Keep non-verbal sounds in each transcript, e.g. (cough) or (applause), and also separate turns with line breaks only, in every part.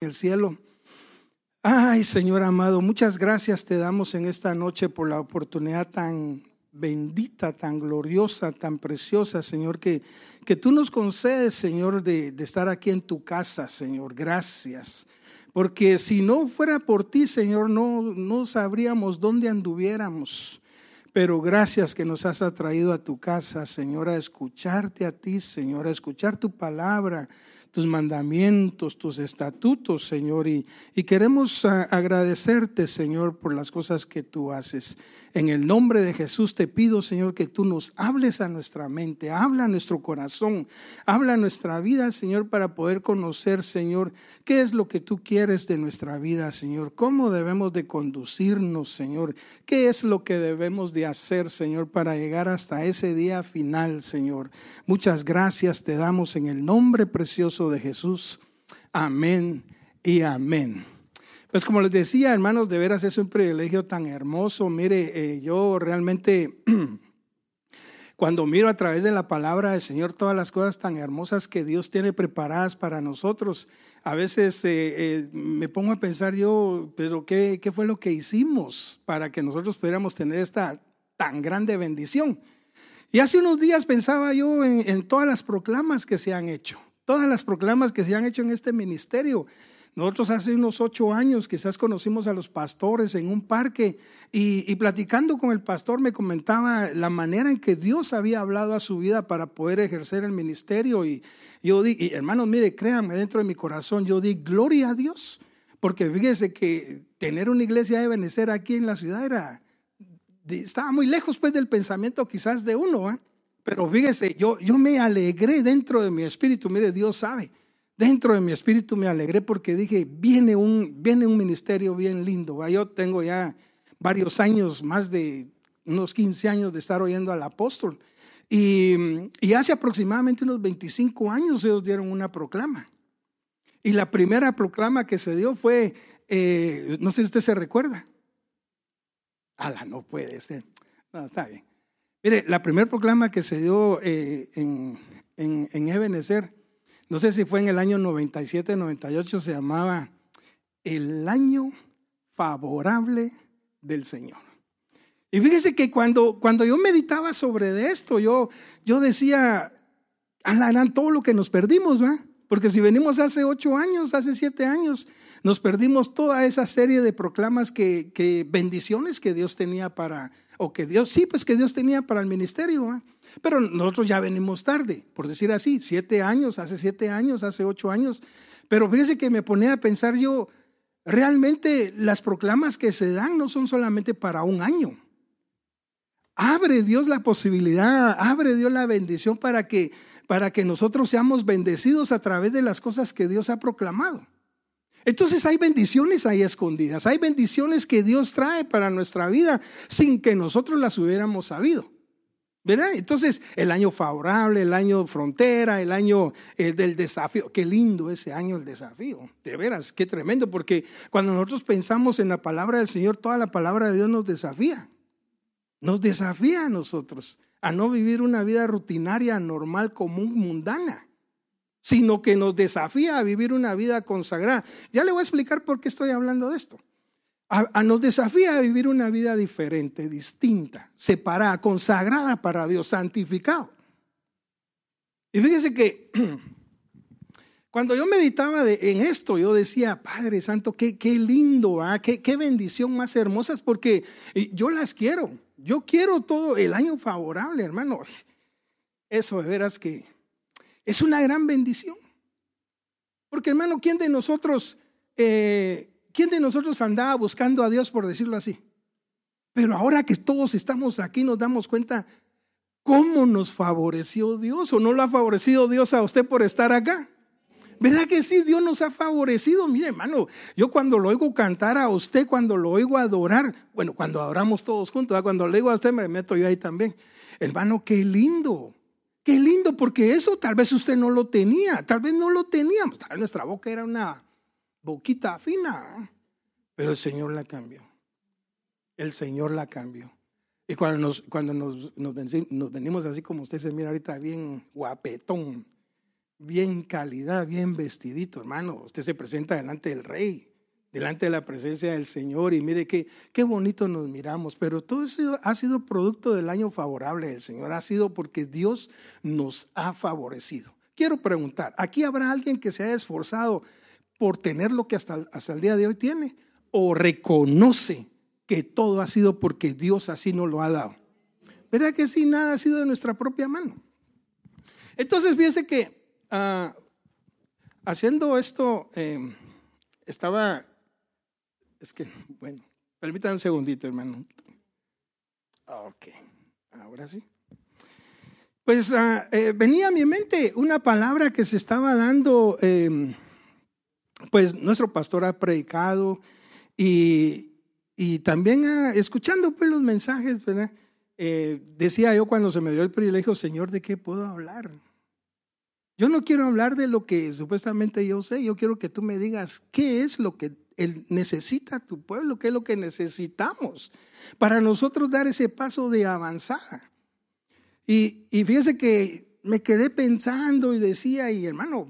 el cielo. Ay, Señor amado, muchas gracias te damos en esta noche por la oportunidad tan bendita, tan gloriosa, tan preciosa, Señor, que, que tú nos concedes, Señor, de, de estar aquí en tu casa, Señor. Gracias. Porque si no fuera por ti, Señor, no, no sabríamos dónde anduviéramos. Pero gracias que nos has atraído a tu casa, Señor, a escucharte a ti, Señor, a escuchar tu palabra, tus mandamientos, tus estatutos, Señor. Y, y queremos ah, agradecerte, Señor, por las cosas que tú haces. En el nombre de Jesús te pido, Señor, que tú nos hables a nuestra mente, habla a nuestro corazón, habla a nuestra vida, Señor, para poder conocer, Señor, qué es lo que tú quieres de nuestra vida, Señor, cómo debemos de conducirnos, Señor, qué es lo que debemos de hacer, Señor, para llegar hasta ese día final, Señor. Muchas gracias te damos en el nombre precioso de Jesús. Amén y amén. Pues como les decía, hermanos, de veras es un privilegio tan hermoso. Mire, eh, yo realmente (clears throat) cuando miro a través de la palabra del Señor todas las cosas tan hermosas que Dios tiene preparadas para nosotros, a veces eh, eh, me pongo a pensar yo, pero ¿qué, ¿qué, fue lo que hicimos para que nosotros pudiéramos tener esta tan grande bendición? Y hace unos días pensaba yo en todas las proclamas que se han hecho, todas las proclamas que se han hecho en este ministerio. Nosotros hace unos ocho años quizás conocimos a los pastores en un parque y, platicando con el pastor me comentaba la manera en que Dios había hablado a su vida para poder ejercer el ministerio. Y yo di, hermanos, mire, créanme, dentro de mi corazón yo di gloria a Dios, porque fíjese que tener una iglesia de Benecer aquí en la ciudad era, estaba muy lejos pues del pensamiento quizás de uno, ¿eh? Pero fíjese, yo, yo me alegré dentro de mi espíritu, mire, Dios sabe dentro de mi espíritu me alegré porque dije, viene un, viene un ministerio bien lindo. Yo tengo ya varios años, más de unos 15 años de estar oyendo al apóstol. Y, hace aproximadamente unos 25 años ellos dieron una proclama. Y la primera proclama que se dio fue, eh, no sé si usted se recuerda. Ala, no puede ser. No, está bien. Mire, la primera proclama que se dio eh, en, en, en Ebenezer no sé si fue en el año 97, 98, se llamaba el año favorable del Señor. Y fíjese que cuando, cuando yo meditaba sobre esto, yo, yo decía, harán todo lo que nos perdimos, ¿va? Porque si venimos hace ocho años, hace siete años, nos perdimos toda esa serie de proclamas que, que bendiciones que Dios tenía para, o que Dios, sí, pues que Dios tenía para el ministerio. Pero nosotros ya venimos tarde, por decir así, siete años, hace siete años, hace ocho años. Pero fíjese que me ponía a pensar yo, realmente las proclamas que se dan no son solamente para un año. Abre Dios la posibilidad, abre Dios la bendición para que, para que nosotros seamos bendecidos a través de las cosas que Dios ha proclamado. Entonces hay bendiciones ahí escondidas, hay bendiciones que Dios trae para nuestra vida sin que nosotros las hubiéramos sabido. ¿Verdad? Entonces, el año favorable, el año frontera, el año eh, del desafío. Qué lindo ese año el desafío. De veras, qué tremendo, porque cuando nosotros pensamos en la palabra del Señor, toda la palabra de Dios nos desafía. Nos desafía a nosotros a no vivir una vida rutinaria, normal, común, mundana, sino que nos desafía a vivir una vida consagrada. Ya le voy a explicar por qué estoy hablando de esto a, nos desafía a vivir una vida diferente, distinta, separada, consagrada para Dios, santificado. Y fíjese que (clears throat) cuando yo meditaba en esto, yo decía, Padre Santo, qué, qué lindo, ¿ah? qué, qué bendición más hermosas, porque yo las quiero. Yo quiero todo el año favorable, hermano. Eso de veras que es una gran bendición. Porque, hermano, ¿quién de nosotros eh, ¿Quién de nosotros andaba buscando a Dios, por decirlo así? Pero ahora que todos estamos aquí nos damos cuenta cómo nos favoreció Dios o no lo ha favorecido Dios a usted por estar acá. ¿Verdad que sí? Dios nos ha favorecido. Mire, hermano, yo cuando lo oigo cantar a usted, cuando lo oigo adorar, bueno, cuando adoramos todos juntos, cuando le digo a usted, me meto yo ahí también. Hermano, qué lindo. Qué lindo, porque eso tal vez usted no lo tenía, tal vez no lo teníamos, tal vez nuestra boca era una boquita fina, pero el Señor la cambió. El Señor la cambió. Y cuando nos, cuando nos, nos, venimos así como usted se mira ahorita bien guapetón, bien calidad, bien vestidito, hermano. Usted se presenta delante del rey, delante de la presencia del Señor y mire qué, qué bonito nos miramos. Pero todo eso ha sido producto del año favorable del Señor, ha sido porque Dios nos ha favorecido. Quiero preguntar, ¿aquí habrá alguien que se haya esforzado por tener lo que hasta, hasta el día de hoy tiene? ¿O reconoce que todo ha sido porque Dios así nos lo ha dado? ¿Verdad que sí? Nada ha sido de nuestra propia mano. Entonces, fíjense que Ah, haciendo esto, em, estaba, es que, bueno, permítanme un segundito, hermano. Ok, ahora sí. Pues ah, eh, venía a mi mente una palabra que se estaba dando, em, pues nuestro pastor ha predicado y, y también ah, escuchando pues los mensajes. Eh, decía yo cuando se me dio el privilegio, Señor, ¿de qué puedo hablar? Yo no quiero hablar de lo que supuestamente yo sé, yo quiero que tú me digas qué es lo que él necesita tu pueblo, qué es lo que necesitamos para nosotros dar ese paso de avanzada. Y, y fíjese que me quedé pensando y decía, y hermano,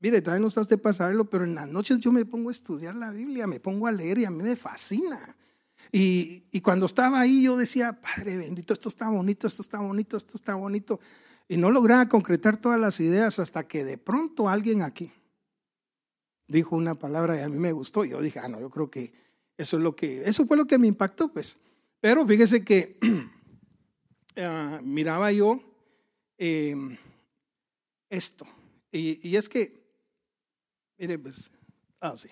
mire, todavía no está usted para saberlo, pero en las noches yo me pongo a estudiar la Biblia, me pongo a leer y a mí me fascina. Y, y cuando estaba ahí yo decía, Padre bendito, esto está bonito, esto está bonito, esto está bonito. Y no lograba concretar todas las ideas hasta que de pronto alguien aquí dijo una palabra y a mí me gustó. Yo dije, ah, no, yo creo que eso es lo que, eso fue lo que me impactó, pues. Pero fíjese que (clears throat) ah, miraba yo em, esto. Y, y, es que, mire, pues, ah, sí.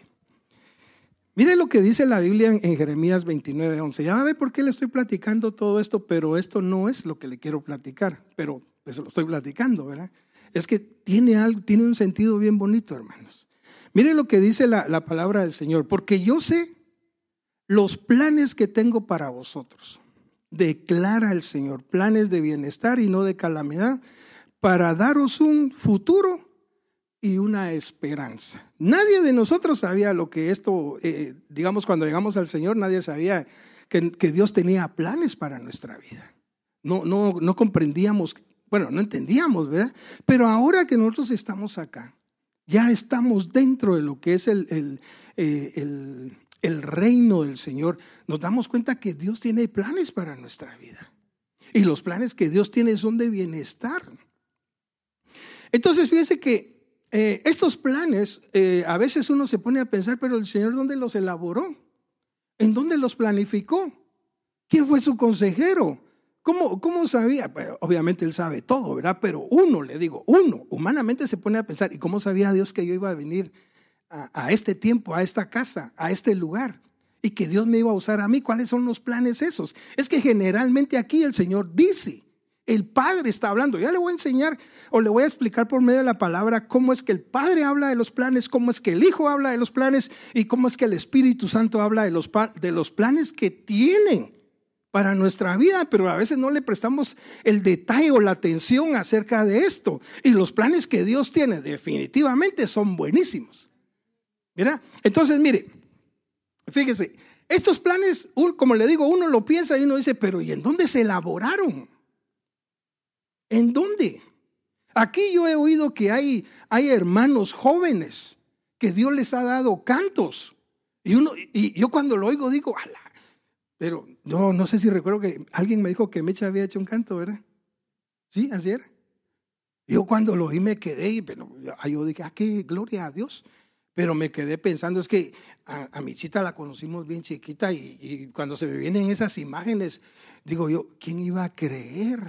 Mire lo que dice la Biblia en, Jeremías 29, 11. Ya ver por qué le estoy platicando todo esto, pero esto no es lo que le quiero platicar, pero eso lo estoy platicando, ¿verdad? Es que tiene, algo, tiene un sentido bien bonito, hermanos. Mire lo que dice la, la palabra del Señor, porque yo sé los planes que tengo para vosotros. Declara el Señor, planes de bienestar y no de calamidad, para daros un futuro y una esperanza. Nadie de nosotros sabía lo que esto, eh, digamos, cuando llegamos al Señor, nadie sabía que, Dios tenía planes para nuestra vida. No, no, no comprendíamos, bueno, no entendíamos, ¿verdad? Pero ahora que nosotros estamos acá, ya estamos dentro de lo que es el, eh, el, el reino del Señor, nos damos cuenta que Dios tiene planes para nuestra vida. Y los planes que Dios tiene son de bienestar. Entonces, fíjese que eh, estos planes, eh, a veces uno se pone a pensar, pero el Señor, ¿dónde los elaboró? ¿En dónde los planificó? ¿Quién fue su consejero? ¿Cómo, cómo sabía? obviamente él sabe todo, ¿verdad? Pero uno, le digo, uno, humanamente se pone a pensar, ¿y cómo sabía Dios que yo iba a venir a, a este tiempo, a esta casa, a este lugar? Y que Dios me iba a usar a mí. ¿Cuáles son los planes esos? Es que generalmente aquí el Señor dice, el Padre está hablando. Ya le voy a enseñar o le voy a explicar por medio de la palabra cómo es que el Padre habla de los planes, cómo es que el Hijo habla de los planes y cómo es que el Espíritu Santo habla de los, de los planes que tienen para nuestra vida, pero a veces no le prestamos el detalle o la atención acerca de esto. Y los planes que Dios tiene definitivamente son buenísimos. ¿Verdad? Entonces, mire, fíjese, estos planes, como le digo, uno lo piensa y uno dice, pero ¿y en dónde se elaboraron? ¿En dónde? Aquí yo he oído que hay, hay hermanos jóvenes que Dios les ha dado cantos. Y, uno, y yo cuando lo oigo digo, ala, pero no, no sé si recuerdo que alguien me dijo que Mecha había hecho un canto, ¿verdad? Sí, así era. Yo cuando lo oí me quedé y pero, yo dije, ah, qué gloria a Dios. Pero me quedé pensando, es que a, a mi chita la conocimos bien chiquita y, y, cuando se me vienen esas imágenes, digo yo, ¿quién iba a creer?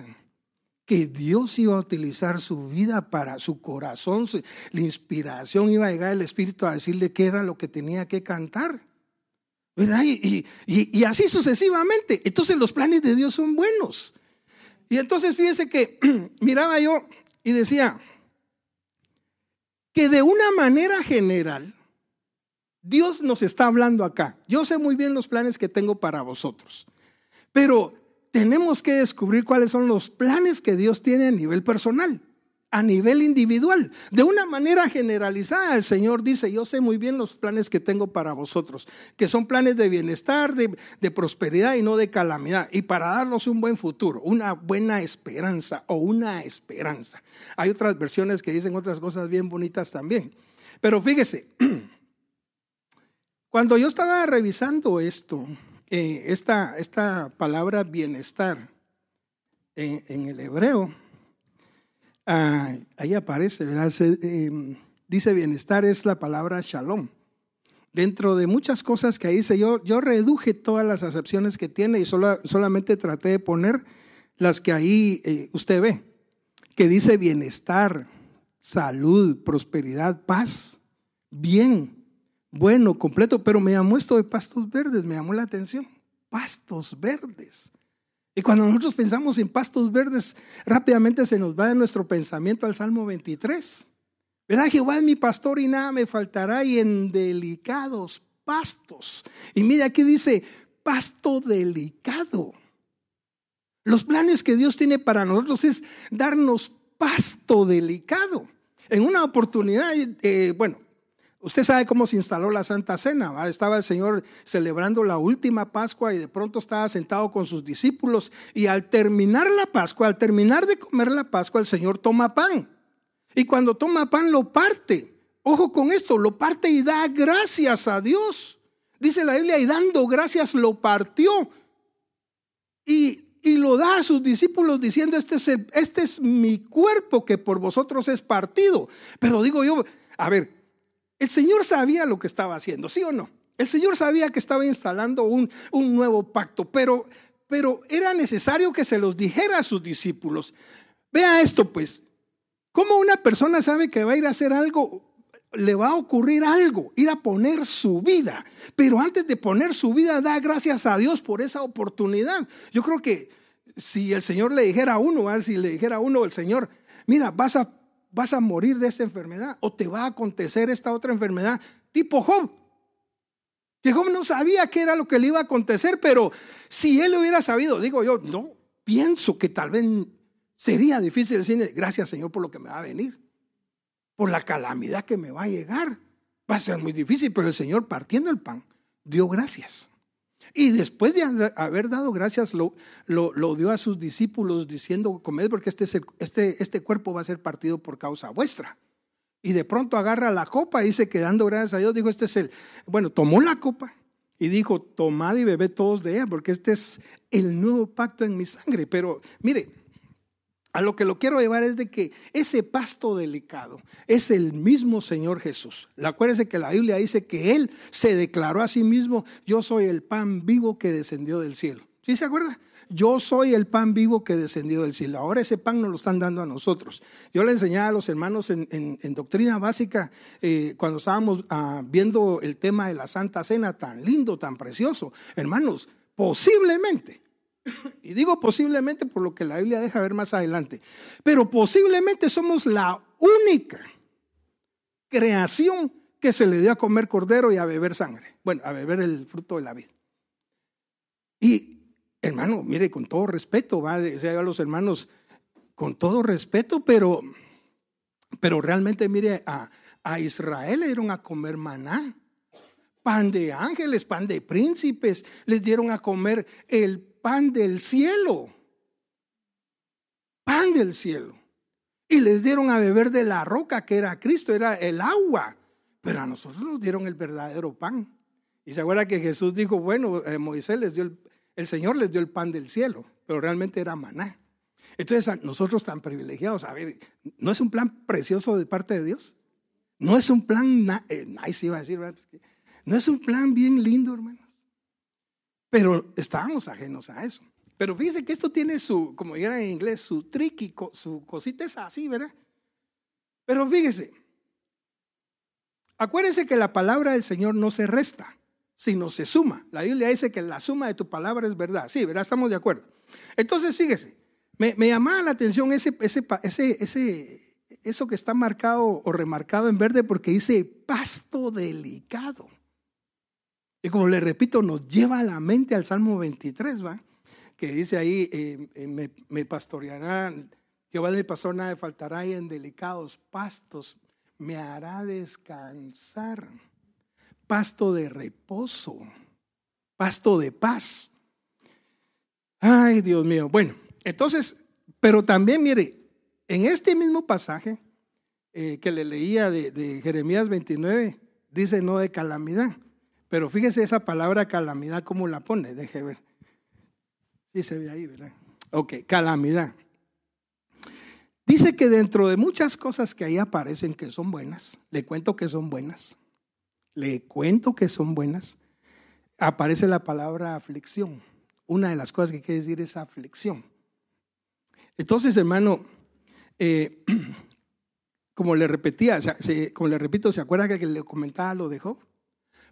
que Dios iba a utilizar su vida para su corazón, la inspiración iba a llegar el Espíritu a decirle qué era lo que tenía que cantar. Y, y, así sucesivamente. Entonces los planes de Dios son buenos. Y entonces fíjese que (clears throat) miraba yo y decía que de una manera general, Dios nos está hablando acá. Yo sé muy bien los planes que tengo para vosotros, pero tenemos que descubrir cuáles son los planes que Dios tiene a nivel personal. A nivel individual. De una manera generalizada, el Señor dice, yo sé muy bien los planes que tengo para vosotros, que son planes de bienestar, de, prosperidad y no de calamidad, y para darlos un buen futuro, una buena esperanza o una esperanza. Hay otras versiones que dicen otras cosas bien bonitas también. Pero fíjese, (clears throat) cuando yo estaba revisando esto, eh, esta, esta palabra bienestar en el hebreo, Ah, ahí aparece, em, dice bienestar es la palabra shalom. Dentro de muchas cosas que ahí dice, yo, yo reduje todas las acepciones que tiene y solamente traté de poner las que ahí eh, usted ve, que dice bienestar, salud, prosperidad, paz, bien, bueno, completo, pero me llamó esto de pastos verdes, me llamó la atención, pastos verdes. Y cuando nosotros pensamos en pastos verdes, rápidamente se nos va de nuestro pensamiento al Salmo 23. Verá, Jehová es mi pastor y nada me faltará y en delicados pastos. Y mira aquí dice, pasto delicado. Los planes que Dios tiene para nosotros es darnos pasto delicado. En una oportunidad, eh, bueno, Usted sabe cómo se instaló la Santa Cena. Estaba el Señor celebrando la última Pascua y de pronto estaba sentado con sus discípulos y al terminar la Pascua, al terminar de comer la Pascua, el Señor toma pan. Y cuando toma pan lo parte. Ojo con esto, lo parte y da gracias a Dios. Dice la Biblia, y dando gracias lo partió. Y, lo da a sus discípulos diciendo, este es, este es mi cuerpo que por vosotros es partido. Pero digo yo, a ver, el Señor sabía lo que estaba haciendo, ¿sí o no? El Señor sabía que estaba instalando un, un nuevo pacto, pero, pero era necesario que se los dijera a sus discípulos. Vea esto pues, ¿cómo una persona sabe que va a ir a hacer algo? Le va a ocurrir algo, ir a poner su vida, pero antes de poner su vida da gracias a Dios por esa oportunidad. Yo creo que si el Señor le dijera a uno, si le dijera a uno el Señor, mira, vas a vas a morir de esta enfermedad o te va a acontecer esta otra enfermedad, tipo Job. Que Job no sabía qué era lo que le iba a acontecer, pero si él hubiera sabido, digo yo, no, pienso que tal vez sería difícil decirle, gracias Señor por lo que me va a venir, por la calamidad que me va a llegar. Va a ser muy difícil, pero el Señor partiendo el pan dio gracias. Y después de haber dado gracias, lo, dio a sus discípulos diciendo, comed porque este, este, este cuerpo va a ser partido por causa vuestra. Y de pronto agarra la copa y dice que dando gracias a Dios, dijo, este es el, bueno, tomó la copa y dijo, tomad y bebed todos de ella, porque este es el nuevo pacto en mi sangre. Pero mire, a lo que lo quiero llevar es de que ese pasto delicado es el mismo Señor Jesús. Acuérdese que la Biblia dice que Él se declaró a sí mismo, yo soy el pan vivo que descendió del cielo. ¿Sí se acuerda? Yo soy el pan vivo que descendió del cielo. Ahora ese pan nos lo están dando a nosotros. Yo le enseñaba a los hermanos en, doctrina básica eh, cuando estábamos ah, viendo el tema de la Santa Cena tan lindo, tan precioso. Hermanos, posiblemente y digo posiblemente por lo que la Biblia deja ver más adelante. Pero posiblemente somos la única creación que se le dio a comer cordero y a beber sangre. Bueno, a beber el fruto de la vida. Y hermano, mire, con todo respeto, va, a los hermanos, con todo respeto, pero, pero realmente mire, a, a Israel le dieron a comer maná pan de ángeles, pan de príncipes, les dieron a comer el pan del cielo. Pan del cielo. Y les dieron a beber de la roca que era Cristo, era el agua. Pero a nosotros nos dieron el verdadero pan. Y se acuerda que Jesús dijo, bueno, eh, Moisés les dio el, el Señor les dio el pan del cielo, pero realmente era maná. Entonces, nosotros tan privilegiados, a ver, ¿no es un plan precioso de parte de Dios? No es un plan, eh, nice iba a decir, no es un plan bien lindo, hermano. Pero estábamos ajenos a eso. Pero fíjese que esto tiene su, como dijera en inglés, su tricky, su cosita es así, ¿verdad? Pero fíjese, acuérdese que la palabra del Señor no se resta, sino se suma. La Biblia dice que la suma de tu palabra es verdad. Sí, ¿verdad? Estamos de acuerdo. Entonces, fíjese, me, me llamaba la atención ese, ese, ese, ese, eso que está marcado o remarcado en verde porque dice pasto delicado. Y como le repito, nos lleva a la mente al Salmo 23, ¿va? Que dice ahí, eh, eh, me, pastorearán Jehová de mi pastor nada me faltará y en delicados pastos me hará descansar. Pasto de reposo, pasto de paz. Ay, Dios mío. Bueno, entonces, pero también mire, en este mismo pasaje eh, que le leía de, de Jeremías 29, dice no de calamidad. Pero fíjese esa palabra calamidad, ¿cómo la pone? Deje ver. Sí se ve ahí, ¿verdad? Ok, calamidad. Dice que dentro de muchas cosas que ahí aparecen que son buenas, le cuento que son buenas, le cuento que son buenas, aparece la palabra aflicción. Una de las cosas que quiere decir es aflicción. Entonces, hermano, eh, (clears throat) como le repetía, como le repito, ¿se acuerda que le comentaba lo de Job?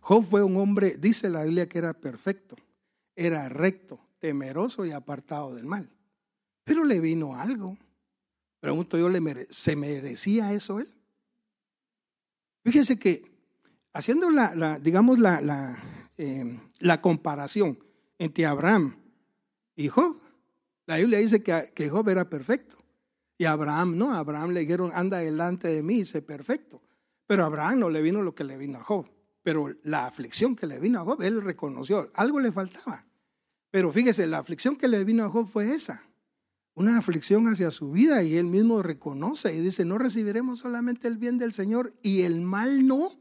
Job fue un hombre, dice la Biblia que era perfecto, era recto, temeroso y apartado del mal. Pero le vino algo. Pregunto yo, ¿se merecía eso él? Fíjese que haciendo la, digamos, la, la, em, la, comparación entre Abraham y Job, la Biblia dice que, que Job era perfecto. Y Abraham no, Abraham le dijeron, anda delante de mí y sé perfecto. Pero Abraham no le vino lo que le vino a Job. Pero la aflicción que le vino a Job, él reconoció, algo le faltaba. Pero fíjese, la aflicción que le vino a Job fue esa. Una aflicción hacia su vida y él mismo reconoce y dice, no recibiremos solamente el bien del Señor y el mal no.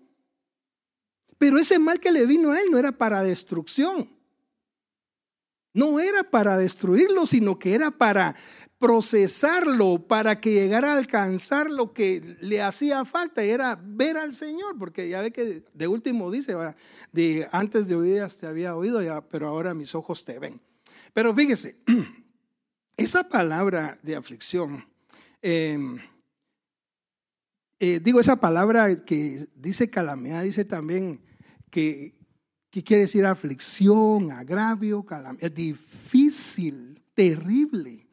Pero ese mal que le vino a él no era para destrucción. No era para destruirlo, sino que era para procesarlo para que llegara a alcanzar lo que le hacía falta, y era ver al Señor, porque ya ve que de último dice, de antes de oídas te había oído, ya, pero ahora mis ojos te ven. Pero fíjese, (clears throat) esa palabra de aflicción, em, eh, digo, esa palabra que dice calamidad, dice también que, que quiere decir aflicción, agravio, calamidad, difícil, terrible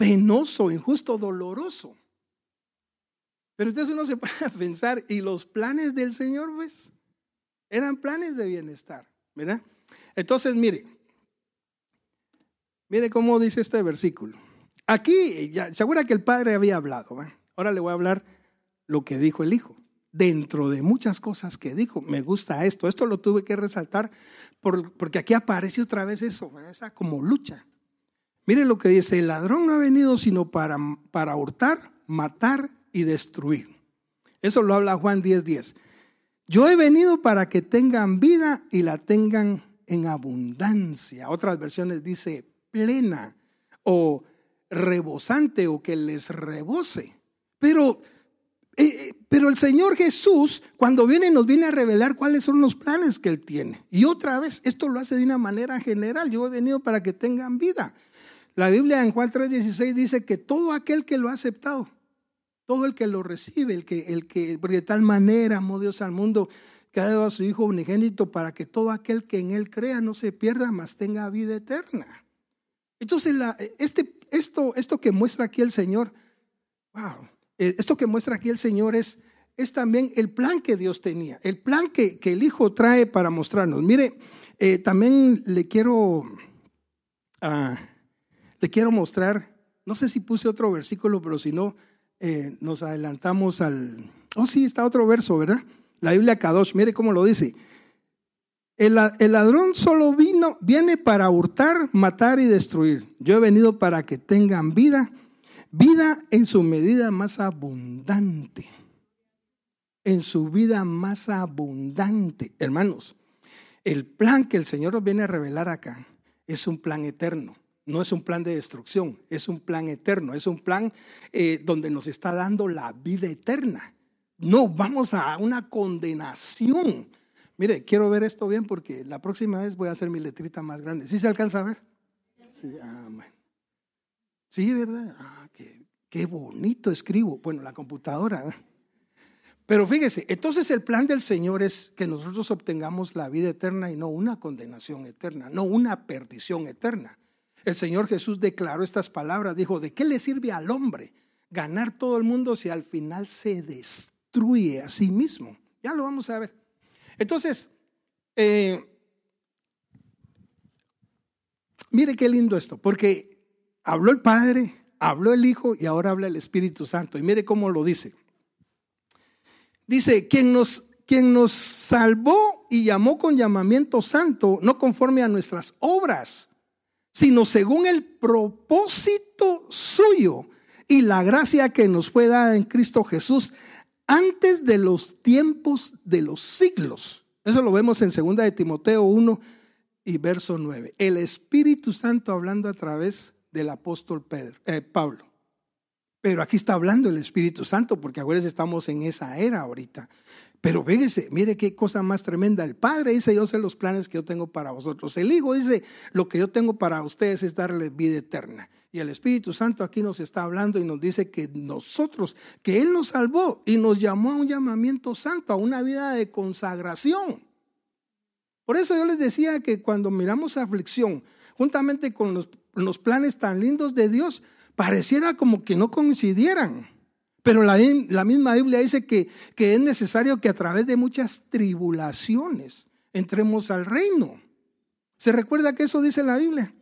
penoso, injusto, doloroso. Pero entonces uno se (laughs) puede pensar, y los planes del Señor, pues, eran planes de bienestar, ¿verdad? Entonces, mire, mire cómo dice este versículo. Aquí, ya, segura que el Padre había hablado, ahora le voy a hablar lo que dijo el Hijo. Dentro de muchas cosas que dijo, me gusta esto, esto lo tuve que resaltar porque aquí aparece otra vez eso, esa como lucha. Mire lo que dice, el ladrón no ha venido sino para, para hurtar, matar y destruir. Eso lo habla Juan 10:10. 10. Yo he venido para que tengan vida y la tengan en abundancia. Otras versiones dice plena o rebosante o que les rebose. Pero, pero el Señor Jesús, cuando viene, nos viene a revelar cuáles son los planes que Él tiene. Y otra vez, esto lo hace de una manera general. Yo he venido para que tengan vida. La Biblia en Juan 3:16 dice que todo aquel que lo ha aceptado, todo el que lo recibe, el que, el que, de tal manera amó Dios al mundo que ha dado a su Hijo unigénito para que todo aquel que en Él crea no se pierda, mas tenga vida eterna. Entonces, este, esto, esto que muestra aquí el Señor, wow, esto que muestra aquí el Señor es, es también el plan que Dios tenía, el plan que, que el Hijo trae para mostrarnos. Mire, eh, también le quiero... Uh, le quiero mostrar, no sé si puse otro versículo, pero si no, eh, nos adelantamos al... Oh, sí, está otro verso, ¿verdad? La Biblia Kadosh, mire cómo lo dice. El, el, ladrón solo vino, viene para hurtar, matar y destruir. Yo he venido para que tengan vida, vida en su medida más abundante. En su vida más abundante. Hermanos, el plan que el Señor nos viene a revelar acá es un plan eterno. No es un plan de destrucción, es un plan eterno, es un plan eh, donde nos está dando la vida eterna. No vamos a una condenación. Mire, quiero ver esto bien porque la próxima vez voy a hacer mi letrita más grande. ¿Sí se alcanza a ver? Sí, ah, sí ¿verdad? Ah, qué, bonito escribo. Bueno, la computadora. Pero fíjese, entonces el plan del Señor es que nosotros obtengamos la vida eterna y no una condenación eterna, no una perdición eterna. El Señor Jesús declaró estas palabras, dijo, ¿de qué le sirve al hombre ganar todo el mundo si al final se destruye a sí mismo? Ya lo vamos a ver. Entonces, eh, mire qué lindo esto, porque habló el Padre, habló el Hijo y ahora habla el Espíritu Santo. Y mire cómo lo dice. Dice, quien nos, quien nos salvó y llamó con llamamiento santo, no conforme a nuestras obras, sino según el propósito suyo y la gracia que nos fue dada en Cristo Jesús antes de los tiempos de los siglos. Eso lo vemos en 2 de Timoteo 1 y verso 9. El Espíritu Santo hablando a través del apóstol Pedro, eh, Pablo. Pero aquí está hablando el Espíritu Santo, porque ahora estamos en esa era ahorita. Pero fíjese, mire qué cosa más tremenda. El Padre dice, yo sé los planes que yo tengo para vosotros. El Hijo dice, lo que yo tengo para ustedes es darles vida eterna. Y el Espíritu Santo aquí nos está hablando y nos dice que nosotros, que Él nos salvó y nos llamó a un llamamiento santo, a una vida de consagración. Por eso yo les decía que cuando miramos aflicción, juntamente con los, los planes tan lindos de Dios, pareciera como que no coincidieran. Pero la, la misma Biblia dice que, que es necesario que a través de muchas tribulaciones entremos al reino. ¿Se recuerda que eso dice la Biblia?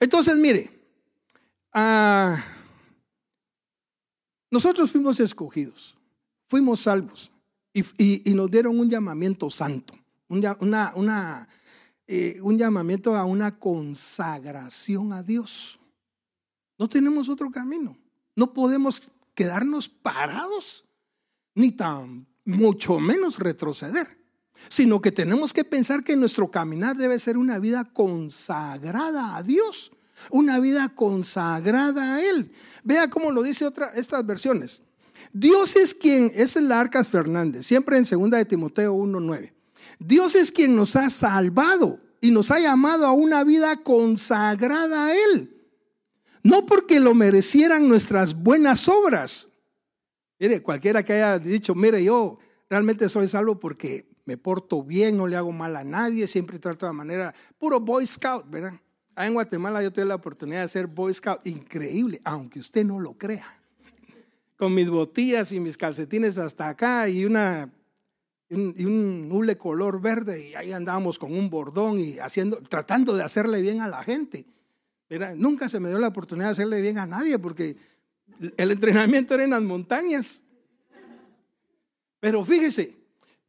Entonces, mire, ah, nosotros fuimos escogidos, fuimos salvos y, nos dieron un llamamiento santo, una, una, eh, un llamamiento a una consagración a Dios. No tenemos otro camino. No podemos quedarnos parados, ni tan mucho menos retroceder, sino que tenemos que pensar que nuestro caminar debe ser una vida consagrada a Dios, una vida consagrada a Él. Vea cómo lo dice otra, estas versiones. Dios es quien, es el Arcas Fernández, siempre en 2 de Timoteo 1.9. Dios es quien nos ha salvado y nos ha llamado a una vida consagrada a Él. No porque lo merecieran nuestras buenas obras. Mire, cualquiera que haya dicho, mire, yo realmente soy salvo porque me porto bien, no le hago mal a nadie, siempre trato de manera, puro Boy Scout, ¿verdad? en Guatemala yo tuve la oportunidad de ser Boy Scout, increíble, aunque usted no lo crea. Con mis botillas y mis calcetines hasta acá y una y un hule color verde y ahí andábamos con un bordón y haciendo, tratando de hacerle bien a la gente nunca se me dio la oportunidad de hacerle bien a nadie porque el entrenamiento era en las montañas. Pero fíjese,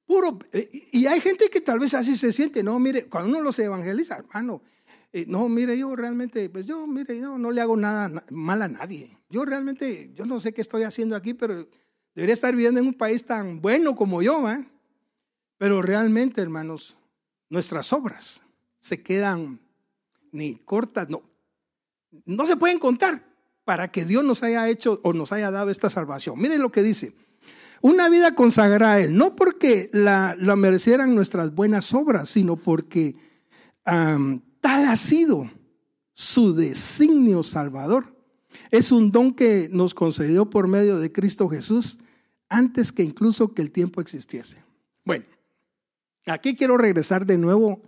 puro, eh, y hay gente que tal vez así se siente, no, mire, cuando uno los evangeliza, hermano, eh, no, mire, yo realmente, pues yo, mire, yo no le hago nada mal a nadie. Yo realmente, yo no sé qué estoy haciendo aquí, pero debería estar viviendo en un país tan bueno como yo, ¿eh? Pero realmente, hermanos, nuestras obras se quedan ni cortas, no, no se pueden contar para que Dios nos haya hecho o nos haya dado esta salvación. Miren lo que dice. Una vida consagrada a Él, no porque la, merecieran nuestras buenas obras, sino porque tal ha sido su designio salvador. Es un don que nos concedió por medio de Cristo Jesús antes que incluso que el tiempo existiese. Bueno, aquí quiero regresar de nuevo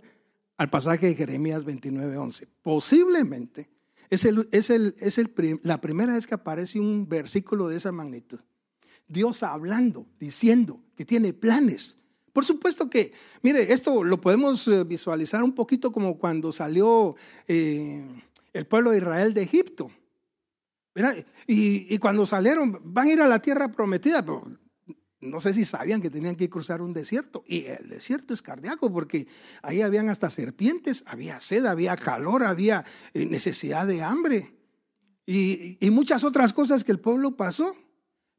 al pasaje de Jeremías 29:11. Posiblemente es, el, es, el, es el, la primera vez que aparece un versículo de esa magnitud. Dios hablando, diciendo que tiene planes. Por supuesto que, mire, esto lo podemos eh, visualizar un poquito como cuando salió eh, el pueblo de Israel de Egipto. Y, y, cuando salieron, van a ir a la tierra prometida, no sé si sabían que tenían que cruzar un desierto. Y el desierto es cardíaco porque ahí habían hasta serpientes, había sed, había calor, había eh, necesidad de hambre y, muchas otras cosas que el pueblo pasó.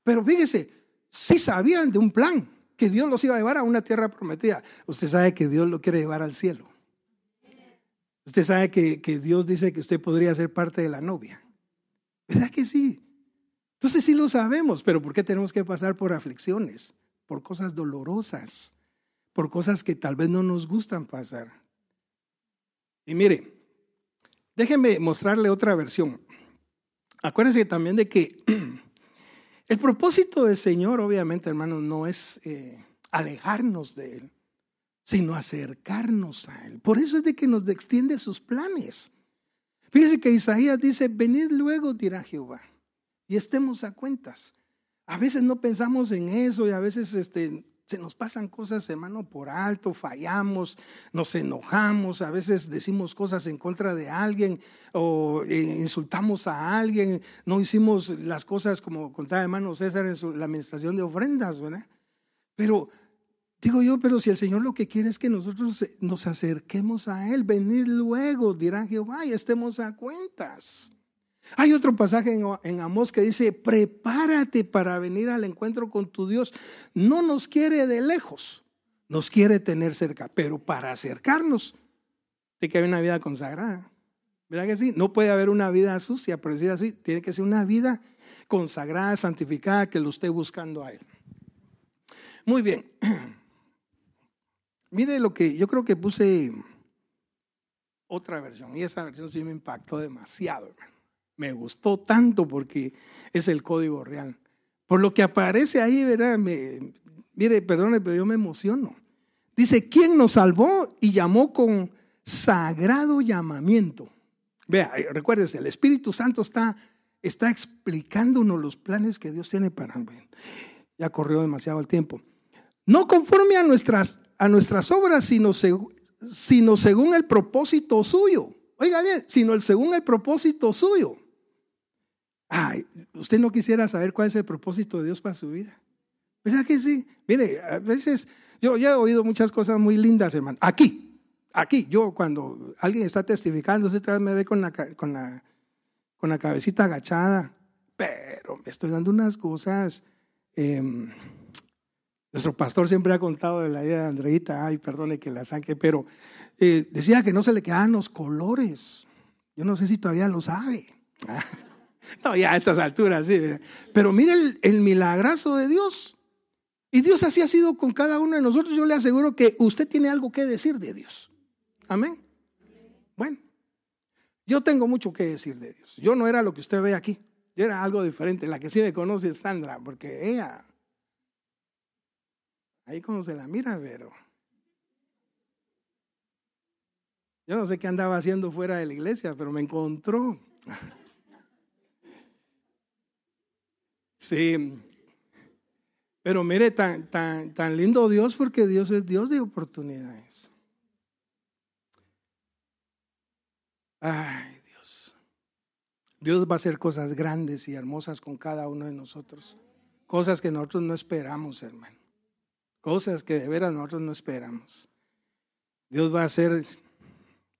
Pero fíjese, sí sabían de un plan, que Dios los iba a llevar a una tierra prometida. Usted sabe que Dios lo quiere llevar al cielo. Usted sabe que, que Dios dice que usted podría ser parte de la novia. ¿Verdad que sí? Entonces sí lo sabemos, pero ¿por qué tenemos que pasar por aflicciones? Por cosas dolorosas, por cosas que tal vez no nos gustan pasar. Y mire, déjenme mostrarle otra versión. Acuérdense también de que (clears throat) el propósito del Señor, obviamente, hermanos, no es eh, alejarnos de Él, sino acercarnos a Él. Por eso es de que nos extiende sus planes. Fíjese que Isaías dice, venid luego, dirá Jehová y estemos a cuentas. A veces no pensamos en eso y a veces este, Se nos pasan cosas, hermano, por alto, fallamos, nos enojamos, a veces decimos cosas en contra de alguien o eh, insultamos a alguien, no hicimos las cosas como contaba hermano César en la administración de ofrendas, ¿verdad? Pero digo yo, pero si el Señor lo que quiere es que nosotros nos acerquemos a Él, venid luego, dirá Jehová, y estemos a cuentas. Hay otro pasaje en, Amós que dice, prepárate para venir al encuentro con tu Dios. No nos quiere de lejos, nos quiere tener cerca, pero para acercarnos, tiene que haber una vida consagrada. ¿Verdad que sí? No puede haber una vida sucia, por decir así, tiene que ser una vida consagrada, santificada, que lo esté buscando a Él. Muy bien. (clears throat) Mire lo que yo creo que puse otra versión y esa versión sí me impactó demasiado. Hermano. Me gustó tanto porque es el código real. Por lo que aparece ahí, ¿verdad? mire, perdone, pero yo me emociono. Dice, ¿quién nos salvó y llamó con sagrado llamamiento? Vea, eh, recuérdese, el Espíritu Santo está, está explicándonos los planes que Dios tiene para. Ya corrió demasiado el tiempo. No conforme a nuestras, a nuestras obras, sino, sino según el propósito suyo. Oiga bien, sino el, según el propósito suyo. Ay, usted no quisiera saber cuál es el propósito de Dios para su vida. ¿Verdad que sí? Mire, a veces yo ya he oído muchas cosas muy lindas, hermano. Aquí, aquí, yo cuando alguien está testificando, usted me ve con la, con la, con la cabecita agachada, pero me estoy dando unas cosas. Em, nuestro pastor siempre ha contado de la idea de Andreita, ay, perdone que la saque, pero eh, decía que no se le quedaban los colores. Yo no sé si todavía lo sabe. (laughs) No, ya a estas alturas, sí. Pero mire el, milagrazo de Dios. Y Dios así ha sido con cada uno de nosotros. Yo le aseguro que usted tiene algo que decir de Dios. Amén. Bueno, yo tengo mucho que decir de Dios. Yo no era lo que usted ve aquí. Yo era algo diferente. La que sí me conoce es Sandra, porque ella, ahí como se la mira, pero... Yo no sé qué andaba haciendo fuera de la iglesia, pero me encontró. Sí. Pero mire, tan, tan, tan lindo Dios porque Dios es Dios de oportunidades. Ay, Dios. Dios va a hacer cosas grandes y hermosas con cada uno de nosotros. Cosas que nosotros no esperamos, hermano. Cosas que de veras nosotros no esperamos. Dios va a hacer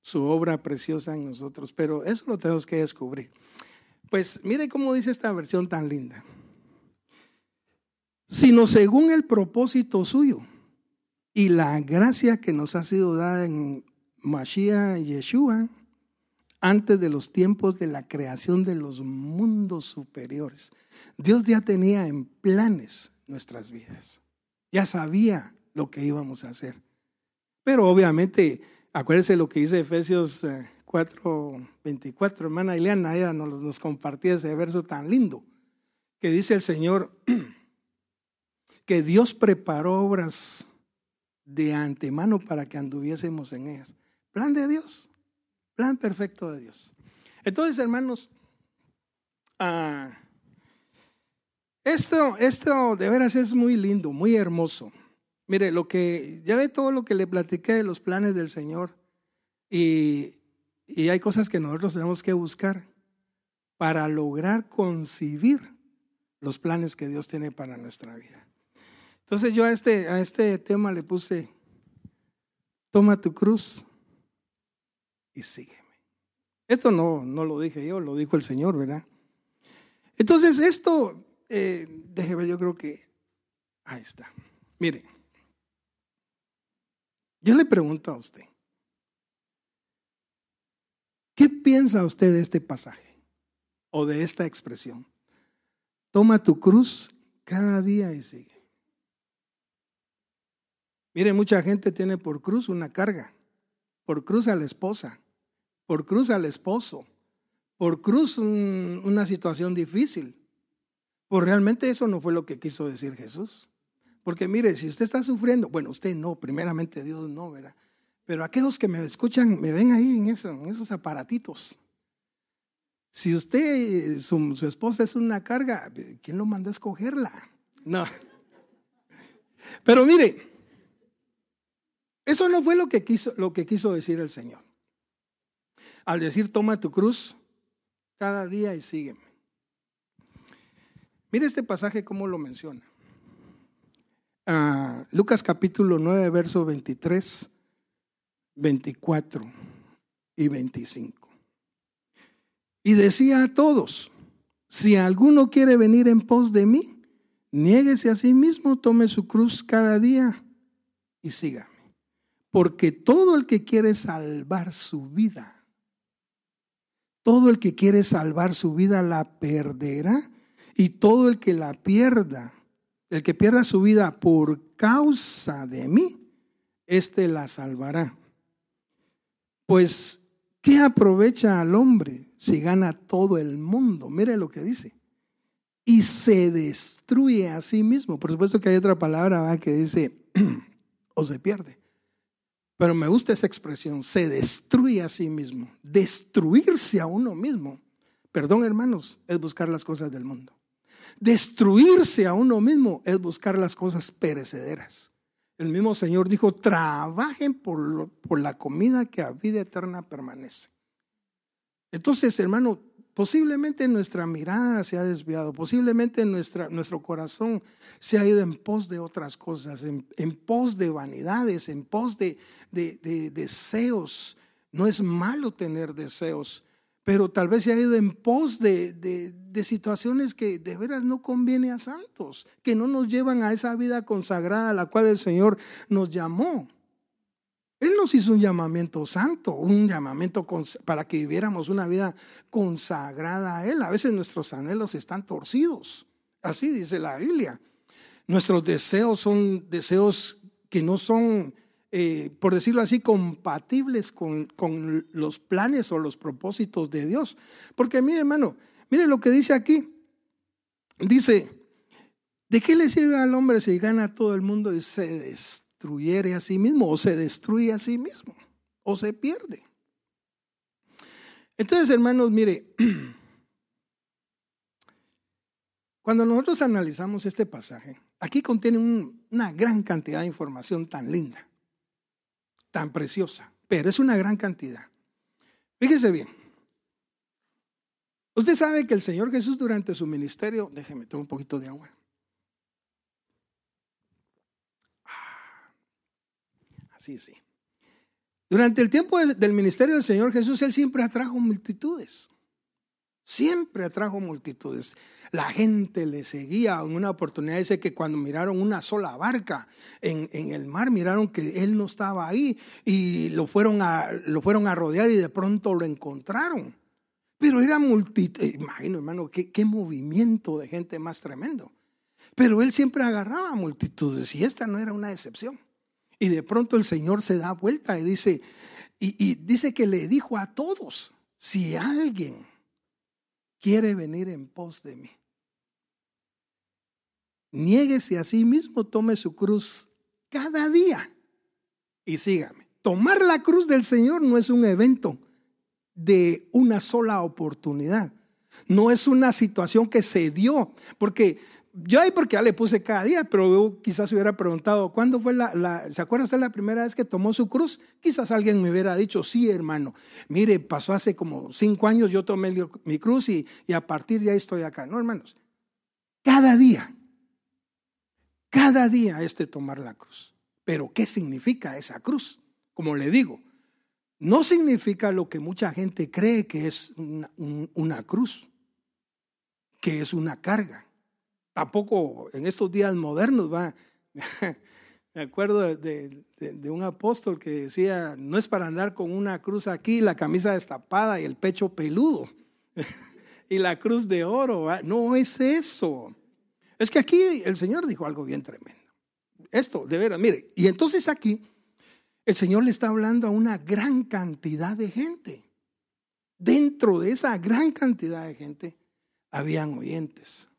su obra preciosa en nosotros, pero eso lo tenemos que descubrir. Pues mire cómo dice esta versión tan linda sino según el propósito suyo y la gracia que nos ha sido dada en Mashiach Yeshua antes de los tiempos de la creación de los mundos superiores. Dios ya tenía en planes nuestras vidas. Ya sabía lo que íbamos a hacer. Pero obviamente, acuérdense lo que dice Efesios 4, eh, 24, hermana Ileana, ella nos, nos compartía ese verso tan lindo, que dice el Señor, (clears throat) que Dios preparó obras de antemano para que anduviésemos en ellas. Plan de Dios, plan perfecto de Dios. Entonces, hermanos, ah, esto, esto de veras es muy lindo, muy hermoso. Mire, lo que, ya ve todo lo que le platiqué de los planes del Señor y, y hay cosas que nosotros tenemos que buscar para lograr concibir los planes que Dios tiene para nuestra vida. Entonces yo a este, a este tema le puse, toma tu cruz y sígueme. Esto no, no lo dije yo, lo dijo el Señor, ¿verdad? Entonces esto, eh, déjeme yo creo que, ahí está. Mire, yo le pregunto a usted, ¿qué piensa usted de este pasaje o de esta expresión? Toma tu cruz cada día y sigue. Mire, mucha gente tiene por cruz una carga, por cruz a la esposa, por cruz al esposo, por cruz una situación difícil. Pues realmente eso no fue lo que quiso decir Jesús. Porque mire, si usted está sufriendo, bueno, usted no, primeramente Dios no, ¿verdad? Pero aquellos que me escuchan, me ven ahí en, en esos aparatitos. Si usted, su, su esposa es una carga, ¿quién lo mandó a escogerla? No. (laughs) Pero mire, eso no fue lo que quiso, lo que quiso decir el Señor. Al decir, toma tu cruz cada día y sígueme. Mire este pasaje cómo lo menciona. Ah, Lucas capítulo 9, verso 23, 24 y 25. Y decía a todos, si alguno quiere venir en pos de mí, niéguese a sí mismo, tome su cruz cada día y sígame. Porque todo el que quiere salvar su vida, todo el que quiere salvar su vida la perderá y todo el que la pierda, el que pierda su vida por causa de mí, éste la salvará. Pues, ¿qué aprovecha al hombre si gana todo el mundo? Mire lo que dice. Y se destruye a sí mismo. Por supuesto que hay otra palabra que dice, (clears throat) o se pierde. Pero me gusta esa expresión, se destruye a sí mismo. Destruirse a uno mismo, perdón hermanos, es buscar las cosas del mundo. Destruirse a uno mismo es buscar las cosas perecederas. El mismo Señor dijo, trabajen por, por la comida que a vida eterna permanece. Entonces, hermano, Posiblemente nuestra mirada se ha desviado, posiblemente nuestro corazón se ha ido en pos de otras cosas, en, pos de vanidades, en pos de, de, deseos. No es malo tener deseos, pero tal vez se ha ido en pos de, de, situaciones que de veras no conviene a santos, que no nos llevan a esa vida consagrada a la cual el Señor nos llamó. Él nos hizo un llamamiento santo, un llamamiento para que viviéramos una vida consagrada a Él. A veces nuestros anhelos están torcidos. Así dice la Biblia. Nuestros deseos son deseos que no son, eh, por decirlo así, compatibles con, los planes o los propósitos de Dios. Porque mire, hermano, mire lo que dice aquí. Dice, ¿de qué le sirve al hombre si gana todo el mundo y se destruye? Destruyere a sí mismo o se destruye a sí mismo o se pierde. Entonces, hermanos, mire, (clears throat) cuando nosotros analizamos este pasaje, aquí contiene una gran cantidad de información tan linda, tan preciosa, pero es una gran cantidad. Fíjese bien. Usted sabe que el Señor Jesús durante su ministerio, déjeme tomar un poquito de agua. Sí, sí. Durante el tiempo del ministerio del Señor Jesús, Él siempre atrajo multitudes. Siempre atrajo multitudes. La gente le seguía. En una oportunidad dice que cuando miraron una sola barca en, el mar, miraron que Él no estaba ahí y lo fueron, a, lo fueron a rodear y de pronto lo encontraron. Pero era multitud, imagino hermano, qué, qué movimiento de gente más tremendo. Pero Él siempre agarraba multitudes y esta no era una excepción. Y de pronto el Señor se da vuelta y dice, y, dice que le dijo a todos, si alguien quiere venir en pos de mí, niéguese a sí mismo, tome su cruz cada día y sígame. Tomar la cruz del Señor no es un evento de una sola oportunidad. No es una situación que se dio, porque yo ahí porque ya le puse cada día, pero quizás hubiera preguntado, ¿cuándo fue la, ¿se acuerda usted la primera vez que tomó su cruz? Quizás alguien me hubiera dicho, sí, hermano, mire, pasó hace como cinco años, yo tomé mi cruz y, y a partir de ahí estoy acá. No, hermanos, cada día, cada día este tomar la cruz. Pero, ¿qué significa esa cruz? Como le digo, no significa lo que mucha gente cree que es una cruz, que es una carga Tampoco en estos días modernos va. (laughs) Me acuerdo de, un apóstol que decía, no es para andar con una cruz aquí, la camisa destapada y el pecho peludo (laughs) y la cruz de oro. No es eso. Es que aquí el Señor dijo algo bien tremendo. Esto, de veras, mire, y entonces aquí el Señor le está hablando a una gran cantidad de gente. Dentro de esa gran cantidad de gente habían oyentes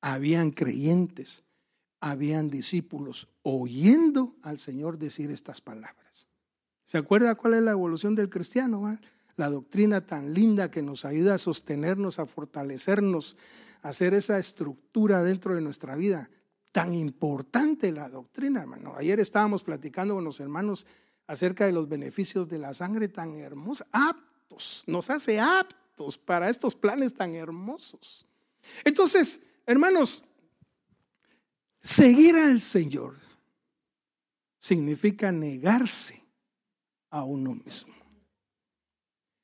habían creyentes, habían discípulos oyendo al Señor decir estas palabras. ¿Se acuerda cuál es la evolución del cristiano? La doctrina tan linda que nos ayuda a sostenernos, a fortalecernos, a hacer esa estructura dentro de nuestra vida. tan importante la doctrina, hermano. Ayer estábamos platicando con los hermanos acerca de los beneficios de la sangre tan hermosa, aptos, nos hace aptos para estos planes tan hermosos. Entonces, hermanos, seguir al Señor significa negarse a uno mismo,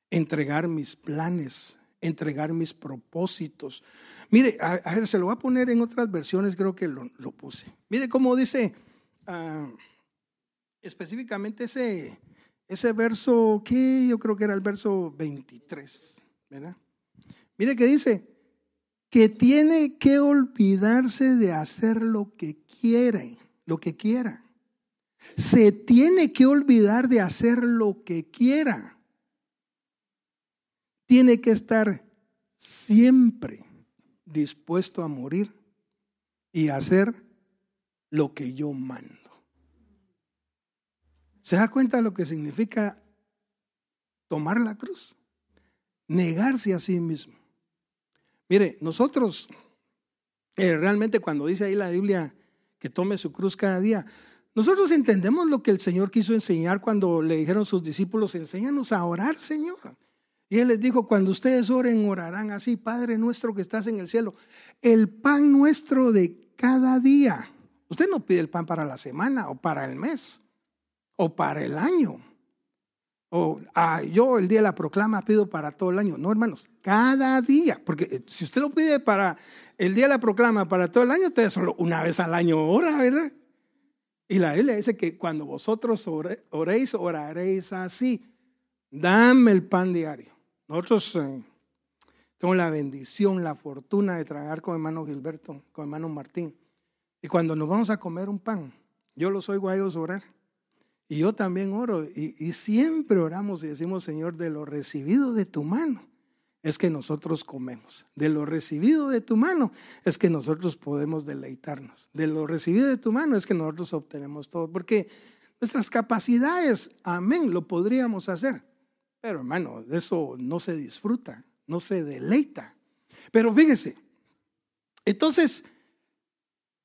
entregar mis planes, entregar mis propósitos. Mire, a, ver, se lo voy a poner en otras versiones, creo que lo, puse. Mire cómo dice ah, específicamente ese, ese verso, que yo creo que era el verso 23, ¿verdad? Mire que dice que tiene que olvidarse de hacer lo que quiere, lo que quiera. Se tiene que olvidar de hacer lo que quiera tiene que estar siempre dispuesto a morir y hacer lo que yo mando. ¿Se da cuenta de lo que significa tomar la cruz? Negarse a sí mismo. Mire, nosotros eh, realmente cuando dice ahí la Biblia que tome su cruz cada día, nosotros entendemos lo que el Señor quiso enseñar cuando le dijeron sus discípulos, enséñanos a orar, Señor. Y él les dijo, cuando ustedes oren, orarán así, Padre nuestro que estás en el cielo, el pan nuestro de cada día. Usted no pide el pan para la semana o para el mes o para el año. O yo el día de la proclama pido para todo el año. No, hermanos, cada día. Porque eh, si usted lo pide para el día de la proclama para todo el año, usted solo una vez al año ora, ¿verdad? Y la Biblia dice que cuando vosotros oréis, oraréis así. Dame el pan diario. Nosotros eh, tenemos la bendición, la fortuna de trabajar con hermano Gilberto, con hermano Martín. Y cuando nos vamos a comer un pan, yo los oigo a ellos orar. Y yo también oro. Y, siempre oramos y decimos, Señor, de lo recibido de tu mano es que nosotros comemos. De lo recibido de tu mano es que nosotros podemos deleitarnos. De lo recibido de tu mano es que nosotros obtenemos todo. Porque nuestras capacidades, amén, lo podríamos hacer. Pero hermano, eso no se disfruta, no se deleita. Pero fíjese, entonces,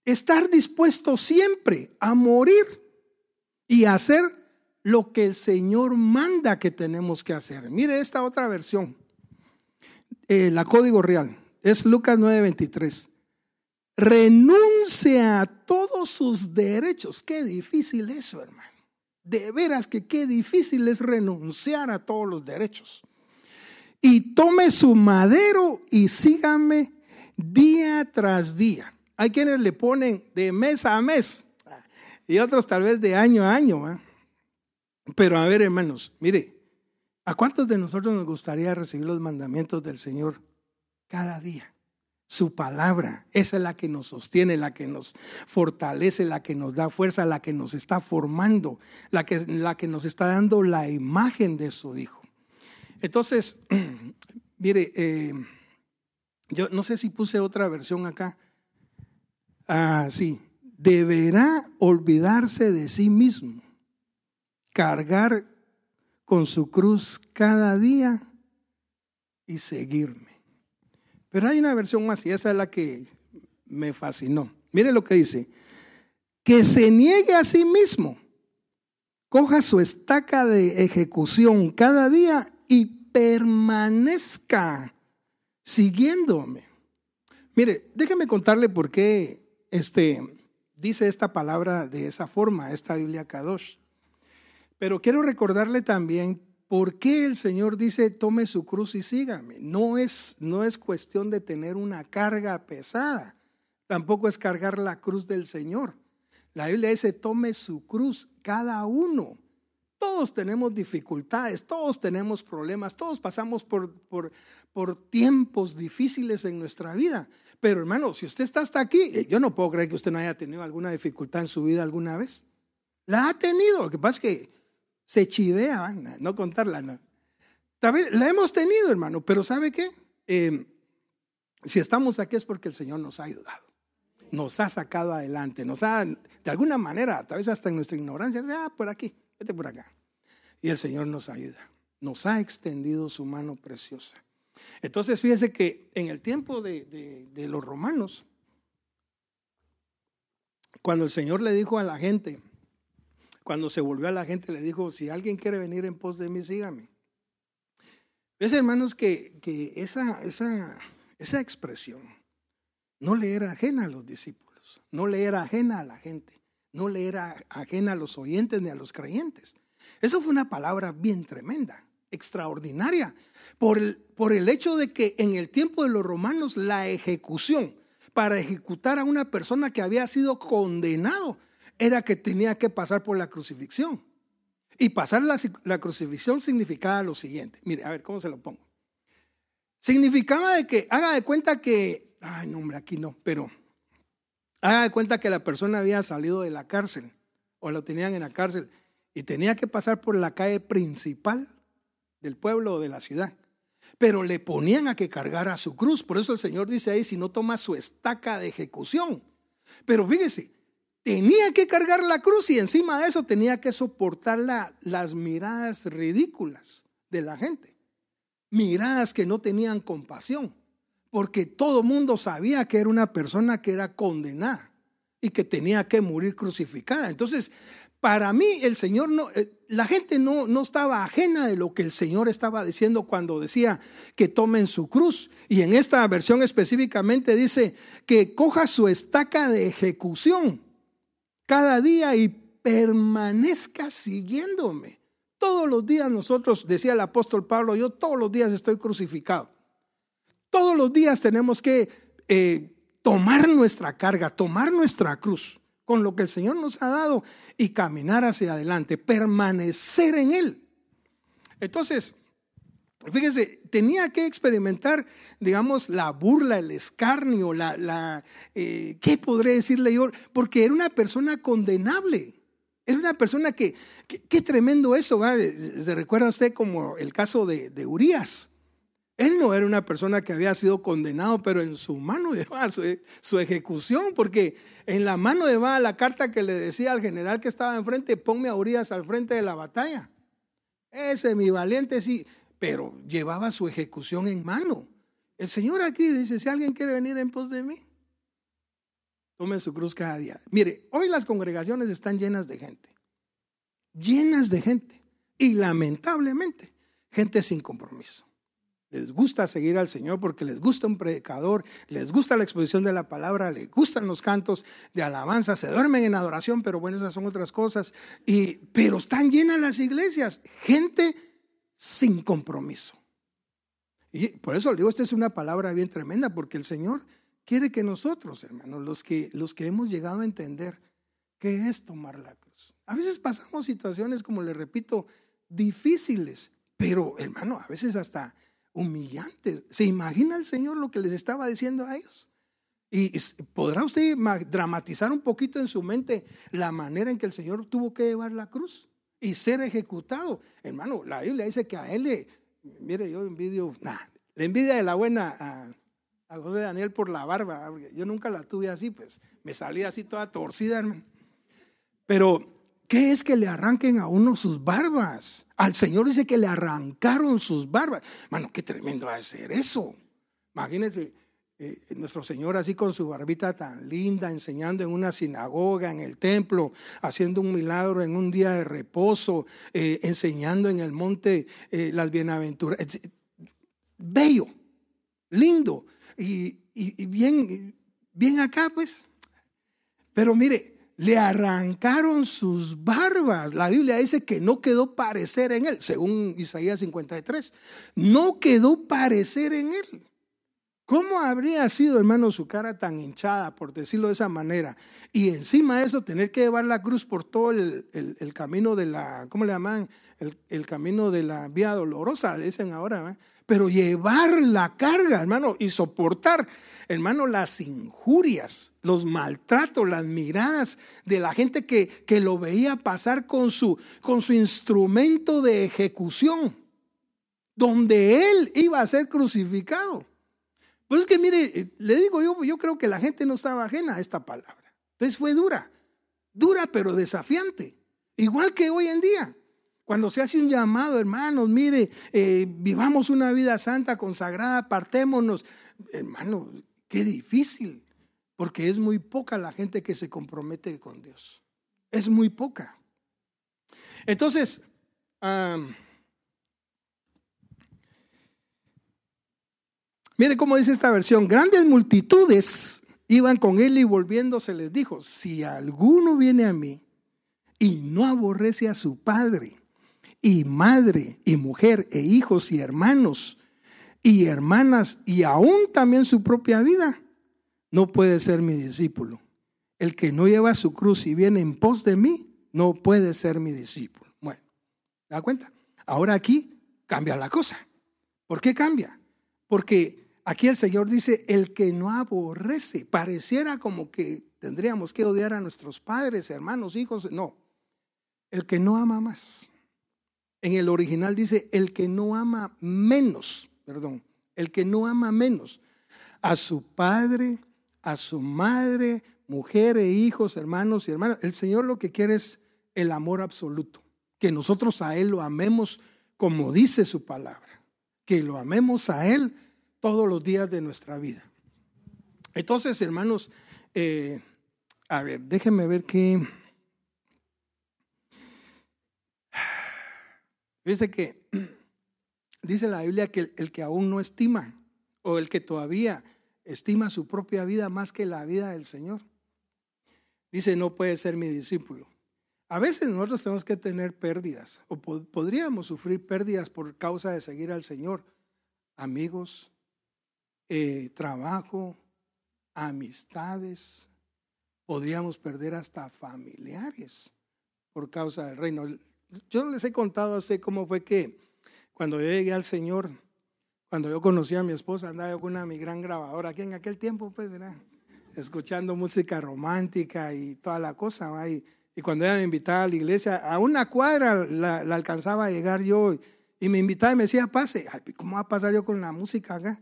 estar dispuesto siempre a morir y hacer lo que el Señor manda que tenemos que hacer. Mire esta otra versión, eh, la código real, es Lucas 9:23. Renuncia a todos sus derechos. Qué difícil eso, hermano. De veras que qué difícil es renunciar a todos los derechos. Y tome su madero y sígame día tras día. Hay quienes le ponen de mes a mes y otros tal vez de año a año. Pero a ver, hermanos, mire, ¿a cuántos de nosotros nos gustaría recibir los mandamientos del Señor cada día? Su palabra, esa es la que nos sostiene, la que nos fortalece, la que nos da fuerza, la que nos está formando, la que, la que nos está dando la imagen de su Hijo. Entonces, (clears throat) mire, eh, yo no sé si puse otra versión acá. Ah, sí, deberá olvidarse de sí mismo, cargar con su cruz cada día y seguirme. Pero hay una versión más y esa es la que me fascinó. Mire lo que dice. Que se niegue a sí mismo, coja su estaca de ejecución cada día y permanezca siguiéndome. Mire, déjeme contarle por qué este, dice esta palabra de esa forma, esta Biblia Kadosh. Pero quiero recordarle también ¿Por qué el Señor dice, tome su cruz y sígame? No es, no es cuestión de tener una carga pesada, tampoco es cargar la cruz del Señor. La Biblia dice, tome su cruz cada uno. Todos tenemos dificultades, todos tenemos problemas, todos pasamos por, por, por tiempos difíciles en nuestra vida. Pero hermano, si usted está hasta aquí, yo no puedo creer que usted no haya tenido alguna dificultad en su vida alguna vez. La ha tenido. Lo que pasa es que se chivea, no contarla. No. La hemos tenido, hermano, pero ¿sabe qué? Em, si estamos aquí es porque el Señor nos ha ayudado, nos ha sacado adelante, nos ha, de alguna manera, tal vez hasta en nuestra ignorancia, ah, por aquí, vete por acá. Y el Señor nos ayuda, nos ha extendido su mano preciosa. Entonces, fíjese que en el tiempo de, de los romanos, cuando el Señor le dijo a la gente, cuando se volvió a la gente, le dijo, si alguien quiere venir en pos de mí, sígame. Es, hermanos, que, que esa, esa, esa expresión no le era ajena a los discípulos, no le era ajena a la gente, no le era ajena a los oyentes ni a los creyentes. Eso fue una palabra bien tremenda, extraordinaria, por el, por el hecho de que en el tiempo de los romanos la ejecución para ejecutar a una persona que había sido condenado era que tenía que pasar por la crucifixión. Y pasar la, crucifixión significaba lo siguiente. Mire, a ver, ¿cómo se lo pongo? Significaba de que, haga de cuenta que, ay, no, hombre, aquí no, pero haga de cuenta que la persona había salido de la cárcel o lo tenían en la cárcel y tenía que pasar por la calle principal del pueblo o de la ciudad. Pero le ponían a que cargara su cruz. Por eso el Señor dice ahí, si no toma su estaca de ejecución. Pero fíjese, tenía que cargar la cruz y encima de eso tenía que soportar las miradas ridículas de la gente. Miradas que no tenían compasión, porque todo mundo sabía que era una persona que era condenada y que tenía que morir crucificada. Entonces, para mí el Señor no, eh, la gente no, no estaba ajena de lo que el Señor estaba diciendo cuando decía que tomen su cruz. Y en esta versión específicamente dice que coja su estaca de ejecución cada día y permanezca siguiéndome. Todos los días nosotros, decía el apóstol Pablo, yo todos los días estoy crucificado. Todos los días tenemos que eh, tomar nuestra carga, tomar nuestra cruz con lo que el Señor nos ha dado y caminar hacia adelante, permanecer en Él. Entonces, Fíjese, tenía que experimentar, digamos, la burla, el escarnio, la, la eh, ¿qué podré decirle yo? Porque era una persona condenable. Era una persona que, qué tremendo eso, Se recuerda usted como el caso de, de Urias. Él no era una persona que había sido condenado, pero en su mano (laughs) llevaba su, ejecución, porque en la mano llevaba la carta que le decía al general que estaba enfrente, ponme a Urias al frente de la batalla. Ese mi valiente sí pero llevaba su ejecución en mano. El Señor aquí dice, si alguien quiere venir en pos de mí, tome su cruz cada día. Mire, hoy las congregaciones están llenas de gente, llenas de gente, y lamentablemente, gente sin compromiso. Les gusta seguir al Señor porque les gusta un predicador, les gusta la exposición de la palabra, les gustan los cantos de alabanza, se duermen en adoración, pero bueno, esas son otras cosas. Y, pero están llenas las iglesias, gente sin compromiso. Y por eso le digo, esta es una palabra bien tremenda, porque el Señor quiere que nosotros, hermanos, los que, los que hemos llegado a entender qué es tomar la cruz. A veces pasamos situaciones, como le repito, difíciles, pero hermano, a veces hasta humillantes. ¿Se imagina el Señor lo que les estaba diciendo a ellos? Y podrá usted dramatizar un poquito en su mente la manera en que el Señor tuvo que llevar la cruz y ser ejecutado. Hermano, la Biblia dice que a él le, mire, yo envidio, nah, le envidia de la buena a, José Daniel por la barba. Yo nunca la tuve así, pues me salía así toda torcida, hermano. Pero, ¿qué es que le arranquen a uno sus barbas? Al Señor dice que le arrancaron sus barbas. Hermano, qué tremendo va a ser eso. Imagínense, eh, nuestro Señor así con su barbita tan linda, enseñando en una sinagoga, en el templo, haciendo un milagro en un día de reposo, eh, enseñando en el monte eh, las bienaventuras. Bello, lindo y, y, bien, bien acá pues. Pero mire, le arrancaron sus barbas. La Biblia dice que no quedó parecer en él, según Isaías 53. No quedó parecer en él. ¿Cómo habría sido, hermano, su cara tan hinchada, por decirlo de esa manera? Y encima de eso, tener que llevar la cruz por todo el, camino de la, ¿cómo le llaman? El, camino de la vía dolorosa, dicen ahora. Pero llevar la carga, hermano, y soportar, hermano, las injurias, los maltratos, las miradas de la gente que, que lo veía pasar con su, con su instrumento de ejecución, donde él iba a ser crucificado. Pues es que mire, eh, le digo yo, yo creo que la gente no estaba ajena a esta palabra. Entonces fue dura, dura pero desafiante. Igual que hoy en día. Cuando se hace un llamado, hermanos, mire, eh, vivamos una vida santa, consagrada, partémonos. Hermano, qué difícil. porque es muy poca la gente que se compromete con Dios. Es muy poca. Entonces, mire cómo dice esta versión, grandes multitudes iban con él y volviéndose les dijo, si alguno viene a mí y no aborrece a su padre y madre y mujer e hijos y hermanos y hermanas y aún también su propia vida, no puede ser mi discípulo. El que no lleva su cruz y viene en pos de mí, no puede ser mi discípulo. Bueno, ¿te da cuenta? Ahora aquí cambia la cosa. ¿Por qué cambia? Porque aquí el Señor dice, el que no aborrece, pareciera como que tendríamos que odiar a nuestros padres, hermanos, hijos. No, el que no ama más. En el original dice, el que no ama menos, perdón, el que no ama menos a su padre, a su madre, mujer e hijos, hermanos y hermanas. El Señor lo que quiere es el amor absoluto, que nosotros a Él lo amemos como dice su palabra, que lo amemos a Él todos los días de nuestra vida. Entonces, hermanos, eh, a ver, déjenme ver qué... Viste que (clears throat) dice la Biblia que el, que aún no estima o el que todavía estima su propia vida más que la vida del Señor, dice no puede ser mi discípulo. A veces nosotros tenemos que tener pérdidas o podríamos sufrir pérdidas por causa de seguir al Señor. Amigos, eh, trabajo, amistades, podríamos perder hasta familiares por causa del reino. Yo les he contado así cómo fue que cuando yo llegué al Señor, cuando yo conocí a mi esposa, andaba yo con una mi gran grabadora, aquí en aquel tiempo, pues, ¿verdad? escuchando música romántica y toda la cosa. Y, cuando ella me invitaba a la iglesia, a una cuadra la, alcanzaba a llegar yo y me invitaba y me decía, pase. ¿Cómo va a pasar yo con la música acá?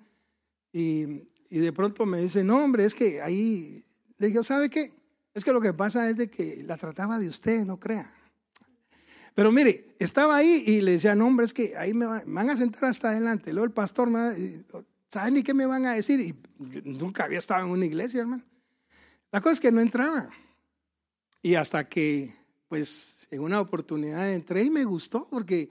Y, y de pronto me dice, no, hombre, es que ahí, le dije, ¿sabe qué? Es que lo que pasa es de que la trataba de usted, no crea. Pero mire, estaba ahí y le decía, no, hombre, es que ahí me, van a sentar hasta adelante. Luego el pastor, me, ¿saben ni qué me van a decir? Y nunca había estado en una iglesia, hermano. La cosa es que no entraba. Y hasta que, pues, en una oportunidad entré y me gustó, porque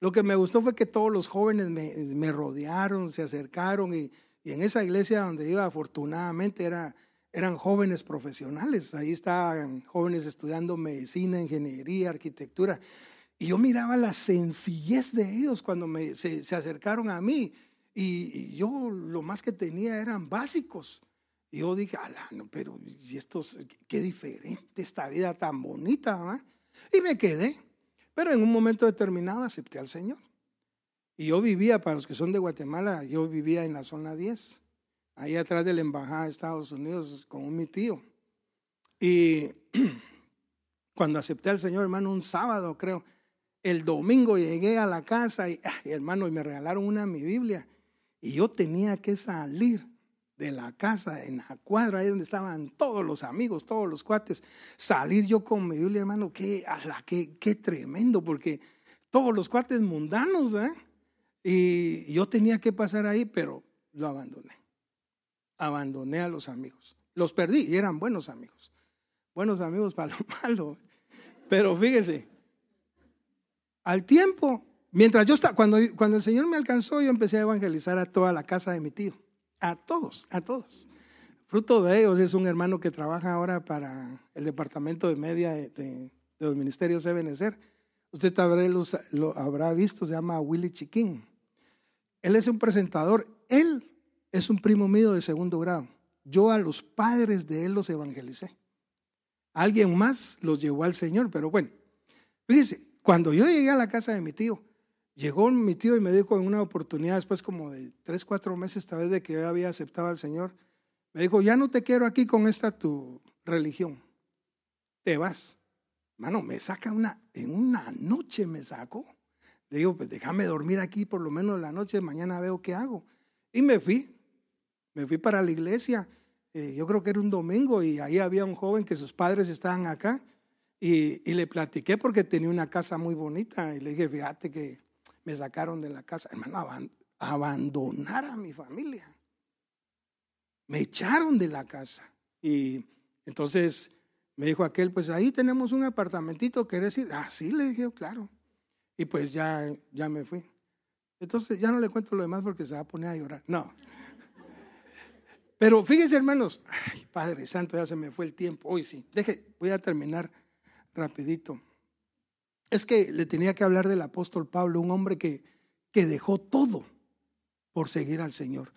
lo que me gustó fue que todos los jóvenes me, me rodearon, se acercaron y y en esa iglesia donde iba, afortunadamente, era, eran jóvenes profesionales. Ahí estaban jóvenes estudiando medicina, ingeniería, arquitectura. Y yo miraba la sencillez de ellos cuando me, se, acercaron a mí. Y, yo lo más que tenía eran básicos. Y yo dije, ala, no, pero ¿y estos, qué diferente esta vida tan bonita. Y me quedé. Pero en un momento determinado acepté al Señor. Y yo vivía, para los que son de Guatemala, yo vivía en la zona 10, ahí atrás de la embajada de Estados Unidos con mi tío. Y (clears throat) cuando acepté al Señor, hermano, un sábado creo, el domingo llegué a la casa y, hermano, y me regalaron una mi Biblia. Y yo tenía que salir de la casa, en la cuadra, ahí donde estaban todos los amigos, todos los cuates, salir yo con mi Biblia, hermano, qué, qué, qué tremendo, porque todos los cuates mundanos, ¿eh? Y yo tenía que pasar ahí, pero lo abandoné. Abandoné a los amigos. Los perdí y eran buenos amigos. Buenos amigos para lo (laughs) malo. Pero fíjese, al tiempo, mientras yo estaba, cuando, cuando el Señor me alcanzó, yo empecé a evangelizar a toda la casa de mi tío. A todos, a todos. Fruto de ellos es un hermano que trabaja ahora para el departamento de media de, los ministerios Ebenezer. Usted lo habrá visto, se llama Willy Chiquín. Él es un presentador. Él es un primo mío de segundo grado. Yo a los padres de él los evangelicé. Alguien más los llevó al Señor, pero bueno. Fíjese, cuando yo llegué a la casa de mi tío, llegó mi tío y me dijo en una oportunidad, después como de tres, cuatro meses, esta vez de que yo había aceptado al Señor, me dijo, ya no te quiero aquí con esta tu religión. Te vas. Mano, me saca una, en una noche me sacó. Le digo, pues déjame dormir aquí por lo menos la noche, mañana veo qué hago. Y me fui, me fui para la iglesia. Eh, yo creo que era un domingo y ahí había un joven que sus padres estaban acá. Y, y, le platiqué porque tenía una casa muy bonita. Y le dije, fíjate que me sacaron de la casa. Hermano, abandonar a mi familia. Me echaron de la casa. Y entonces me dijo aquel, pues ahí tenemos un apartamentito, ¿querés ir? Ah, sí, le dije, claro. Y pues ya, ya me fui. Entonces ya no le cuento lo demás porque se va a poner a llorar. No. Pero fíjense, hermanos, ay, Padre Santo, ya se me fue el tiempo. Hoy sí. Deje, voy a terminar rapidito. Es que le tenía que hablar del apóstol Pablo, un hombre que, que dejó todo por seguir al Señor.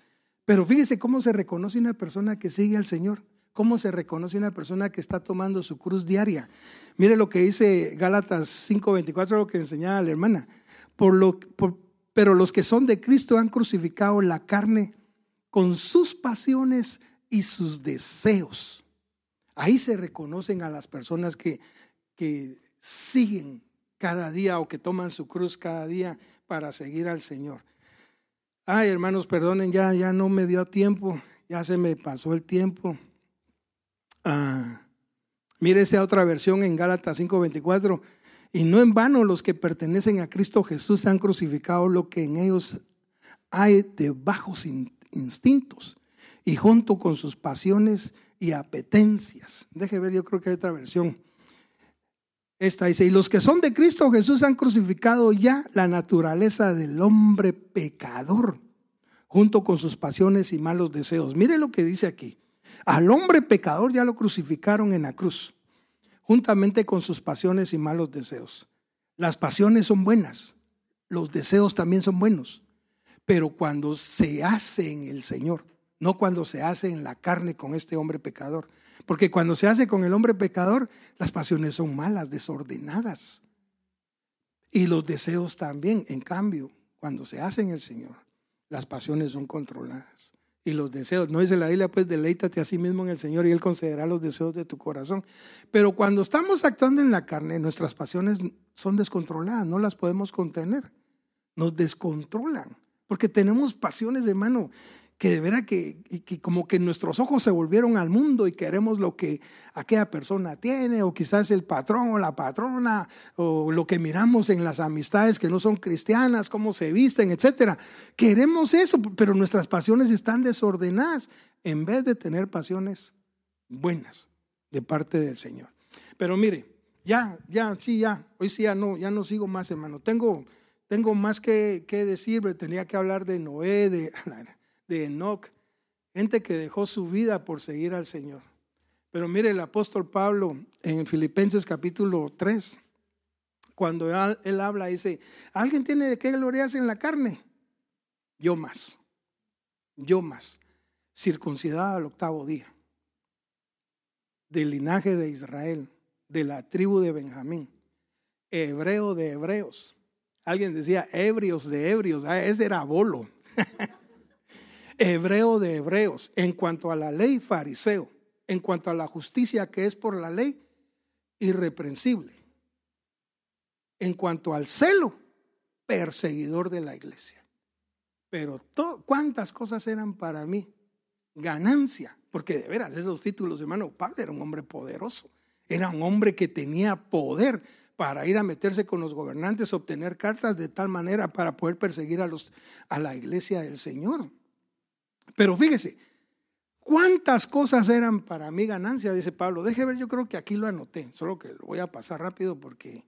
Pero fíjese cómo se reconoce una persona que sigue al Señor. ¿Cómo se reconoce una persona que está tomando su cruz diaria? Mire lo que dice Gálatas 5:24, lo que enseñaba la hermana. Por lo, pero los que son de Cristo han crucificado la carne con sus pasiones y sus deseos. Ahí se reconocen a las personas que, que siguen cada día o que toman su cruz cada día para seguir al Señor. Ay, hermanos, perdonen, ya, ya no me dio tiempo, ya se me pasó el tiempo. Ah, mire esa otra versión en Gálatas 5:24. Y no en vano los que pertenecen a Cristo Jesús han crucificado lo que en ellos hay de bajos instintos y junto con sus pasiones y apetencias. Deje ver, yo creo que hay otra versión. Esta dice, y los que son de Cristo Jesús han crucificado ya la naturaleza del hombre pecador, junto con sus pasiones y malos deseos. Mire lo que dice aquí. Al hombre pecador ya lo crucificaron en la cruz, juntamente con sus pasiones y malos deseos. Las pasiones son buenas, los deseos también son buenos, pero cuando se hace en el Señor, no cuando se hace en la carne con este hombre pecador. Porque cuando se hace con el hombre pecador, las pasiones son malas, desordenadas. Y los deseos también, en cambio, cuando se hace en el Señor, las pasiones son controladas y los deseos. No dice la Biblia, pues deleítate a sí mismo en el Señor y Él concederá los deseos de tu corazón. Pero cuando estamos actuando en la carne, nuestras pasiones son descontroladas, no las podemos contener. Nos descontrolan, porque tenemos pasiones de mano que de veras que, que, como que nuestros ojos se volvieron al mundo y queremos lo que aquella persona tiene, o quizás el patrón o la patrona, o lo que miramos en las amistades que no son cristianas, cómo se visten, etcétera. Queremos eso, pero nuestras pasiones están desordenadas en vez de tener pasiones buenas de parte del Señor. Pero mire, ya, ya, sí, ya, hoy sí ya no, ya no sigo más, hermano. Tengo, tengo más que, decir, tenía que hablar de Noé, de (laughs) de Enoch, gente que dejó su vida por seguir al Señor. Pero mire el apóstol Pablo en Filipenses capítulo 3, cuando él, habla, dice, ¿alguien tiene de qué gloriarse en la carne? Yo más, yo más, circuncidado al octavo día, del linaje de Israel, de la tribu de Benjamín, hebreo de hebreos. Alguien decía ebrios de ebrios, ah, ese era bolo. (laughs) hebreo de hebreos, en cuanto a la ley fariseo, en cuanto a la justicia que es por la ley, irreprensible. En cuanto al celo, perseguidor de la iglesia. Pero cuántas cosas eran para mí ganancia, porque de veras esos títulos, hermano, Pablo era un hombre poderoso, era un hombre que tenía poder para ir a meterse con los gobernantes, obtener cartas de tal manera para poder perseguir a, los, a la iglesia del Señor. Pero fíjese, ¿cuántas cosas eran para mí ganancia? Dice Pablo. Deje ver, yo creo que aquí lo anoté, solo que lo voy a pasar rápido porque...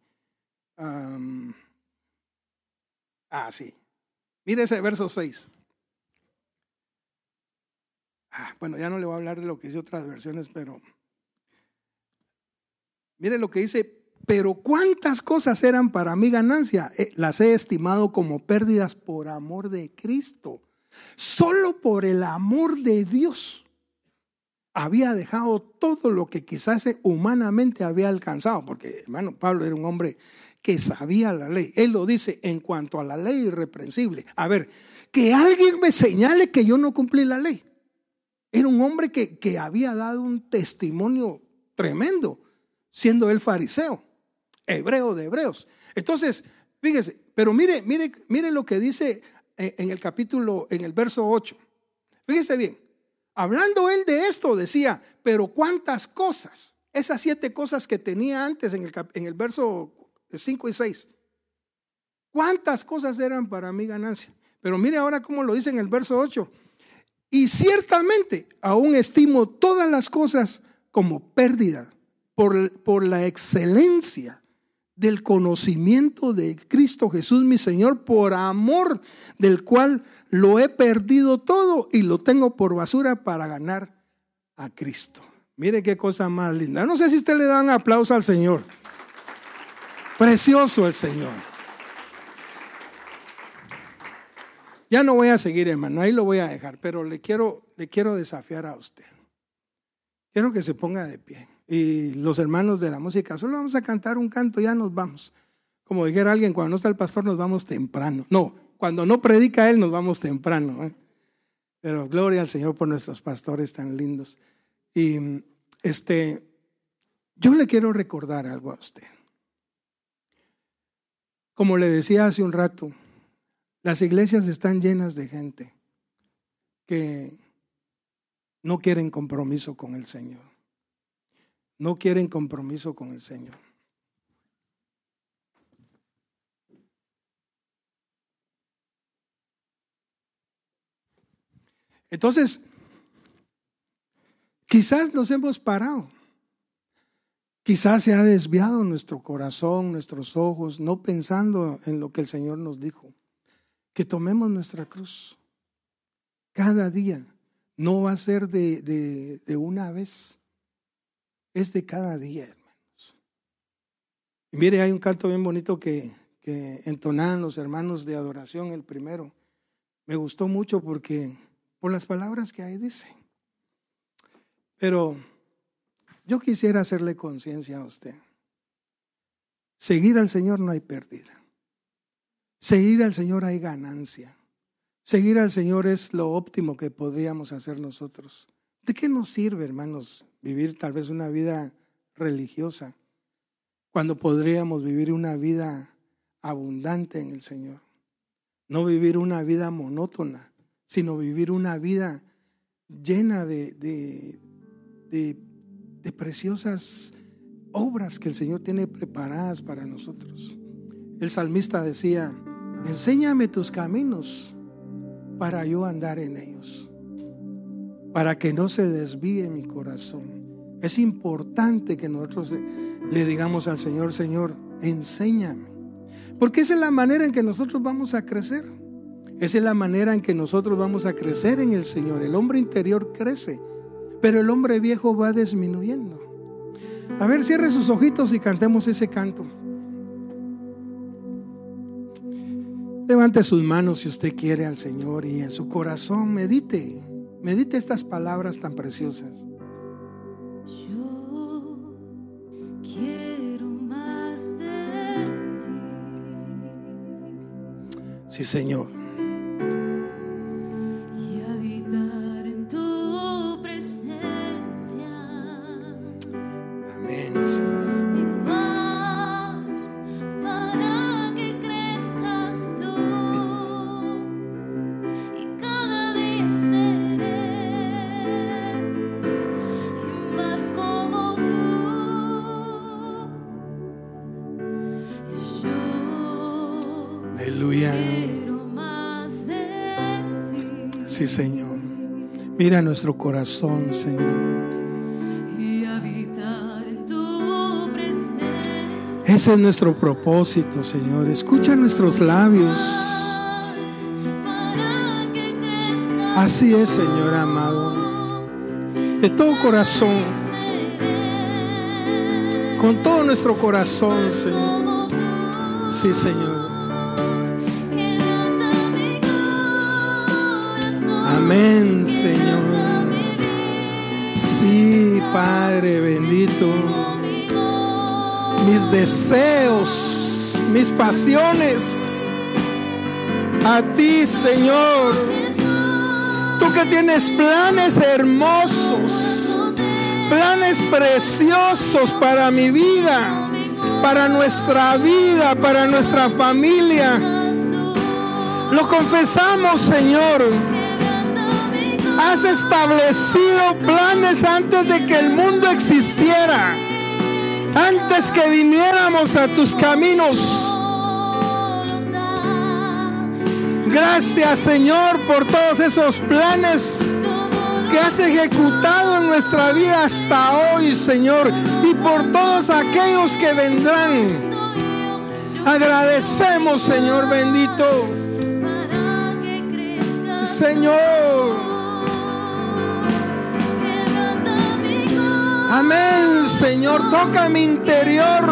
ah, sí. Mire ese verso 6. Ah, bueno, ya no le voy a hablar de lo que dice otras versiones, pero mire lo que dice, pero cuántas cosas eran para mí ganancia, eh, las he estimado como pérdidas por amor de Cristo. Solo por el amor de Dios había dejado todo lo que quizás humanamente había alcanzado, porque hermano Pablo era un hombre que sabía la ley. Él lo dice en cuanto a la ley irreprensible. A ver, que alguien me señale que yo no cumplí la ley. Era un hombre que, que había dado un testimonio tremendo, siendo él fariseo, hebreo de hebreos. Entonces, fíjese, pero mire, mire, mire lo que dice en el capítulo, en el verso 8. Fíjese bien, hablando él de esto, decía, pero cuántas cosas, esas siete cosas que tenía antes en el, en el verso 5 y 6, cuántas cosas eran para mi ganancia. Pero mire ahora cómo lo dice en el verso 8. Y ciertamente aún estimo todas las cosas como pérdida por, por la excelencia del conocimiento de Cristo Jesús mi Señor, por amor del cual lo he perdido todo y lo tengo por basura para ganar a Cristo. Mire qué cosa más linda. No sé si usted le dan aplauso al Señor. Precioso el Señor. Ya no voy a seguir, hermano, ahí lo voy a dejar, pero le quiero, le quiero desafiar a usted. Quiero que se ponga de pie y los hermanos de la música, solo vamos a cantar un canto, ya nos vamos. Como dijera alguien, cuando no está el pastor nos vamos temprano. No, cuando no predica él nos vamos temprano. ¿eh? Pero gloria al Señor por nuestros pastores tan lindos. Y este, yo le quiero recordar algo a usted. Como le decía hace un rato, las iglesias están llenas de gente que no quieren compromiso con el Señor no quieren compromiso con el Señor. Entonces, quizás nos hemos parado. Quizás se ha desviado nuestro corazón, nuestros ojos, no pensando en lo que el Señor nos dijo. Que tomemos nuestra cruz cada día. No va a ser de, de una vez es de cada día, hermanos. Y mire, hay un canto bien bonito que, que entonaban los hermanos de adoración, el primero. Me gustó mucho porque, por las palabras que ahí dicen. Pero yo quisiera hacerle conciencia a usted. Seguir al Señor no hay pérdida. Seguir al Señor hay ganancia. Seguir al Señor es lo óptimo que podríamos hacer nosotros. ¿De qué nos sirve, hermanos, vivir tal vez una vida religiosa cuando podríamos vivir una vida abundante en el Señor? No vivir una vida monótona, sino vivir una vida llena de, de, de, preciosas obras que el Señor tiene preparadas para nosotros. El salmista decía, enséñame tus caminos para yo andar en ellos para que no se desvíe mi corazón. Es importante que nosotros le digamos al Señor, Señor, enséñame. Porque esa es la manera en que nosotros vamos a crecer. Esa es la manera en que nosotros vamos a crecer en el Señor. El hombre interior crece, pero el hombre viejo va disminuyendo. A ver, cierre sus ojitos y cantemos ese canto. Levante sus manos si usted quiere al Señor y en su corazón medite. Medite estas palabras tan preciosas.
Yo quiero más de ti.
Sí, Señor. Mira nuestro corazón, Señor. Ese es nuestro propósito, Señor. Escucha nuestros labios. Así es, Señor amado. De todo corazón. Con todo nuestro corazón, Señor. Sí, Señor. Amén, Señor. Sí, Padre bendito. Mis deseos, mis pasiones. A ti, Señor. Tú que tienes planes hermosos, planes preciosos para mi vida, para nuestra vida, para nuestra familia. Lo confesamos, Señor has establecido planes antes de que el mundo existiera, antes que viniéramos a tus caminos. Gracias
Señor por todos esos planes que has ejecutado en nuestra vida hasta hoy, Señor, y por todos aquellos que vendrán. Agradecemos, Señor bendito. Señor. Amén, Señor. Toca mi interior.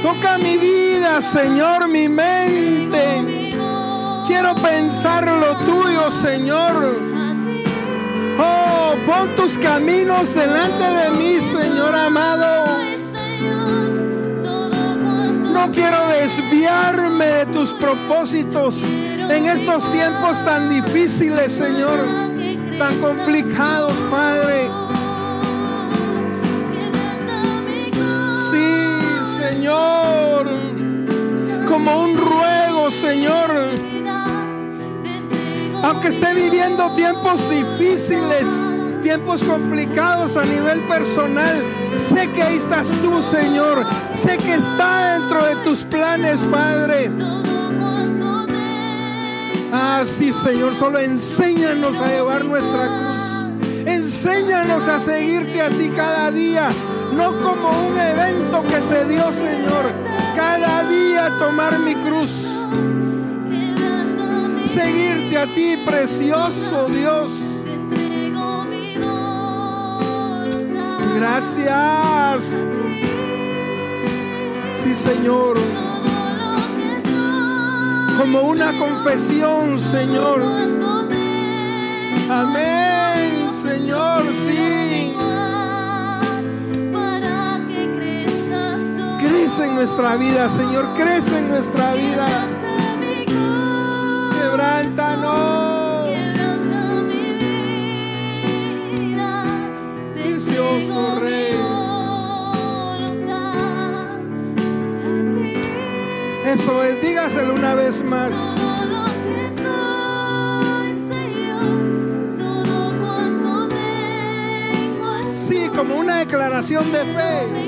Toca mi vida, Señor, mi mente. Quiero pensar lo tuyo, Señor. Oh, pon tus caminos delante de mí, Señor amado. No quiero desviarme de tus propósitos en estos tiempos tan difíciles, Señor, tan complicados, Padre. Como un ruego, Señor. Aunque esté viviendo tiempos difíciles, tiempos complicados a nivel personal, sé que ahí estás tú, Señor. Sé que está dentro de tus planes, Padre. Ah, sí, Señor, solo enséñanos a llevar nuestra cruz. Enséñanos a seguirte a ti cada día, no como un evento que se dio, Señor. Cada día tomar mi cruz, seguirte a ti, precioso Dios. Gracias. Sí, Señor, como una confesión, Señor. Amén, Señor, sí. Crece en nuestra vida, Señor, crece en nuestra vida. Quebrántanos. Precioso Rey. Eso es, dígaselo una vez más. Sí, como una declaración de fe.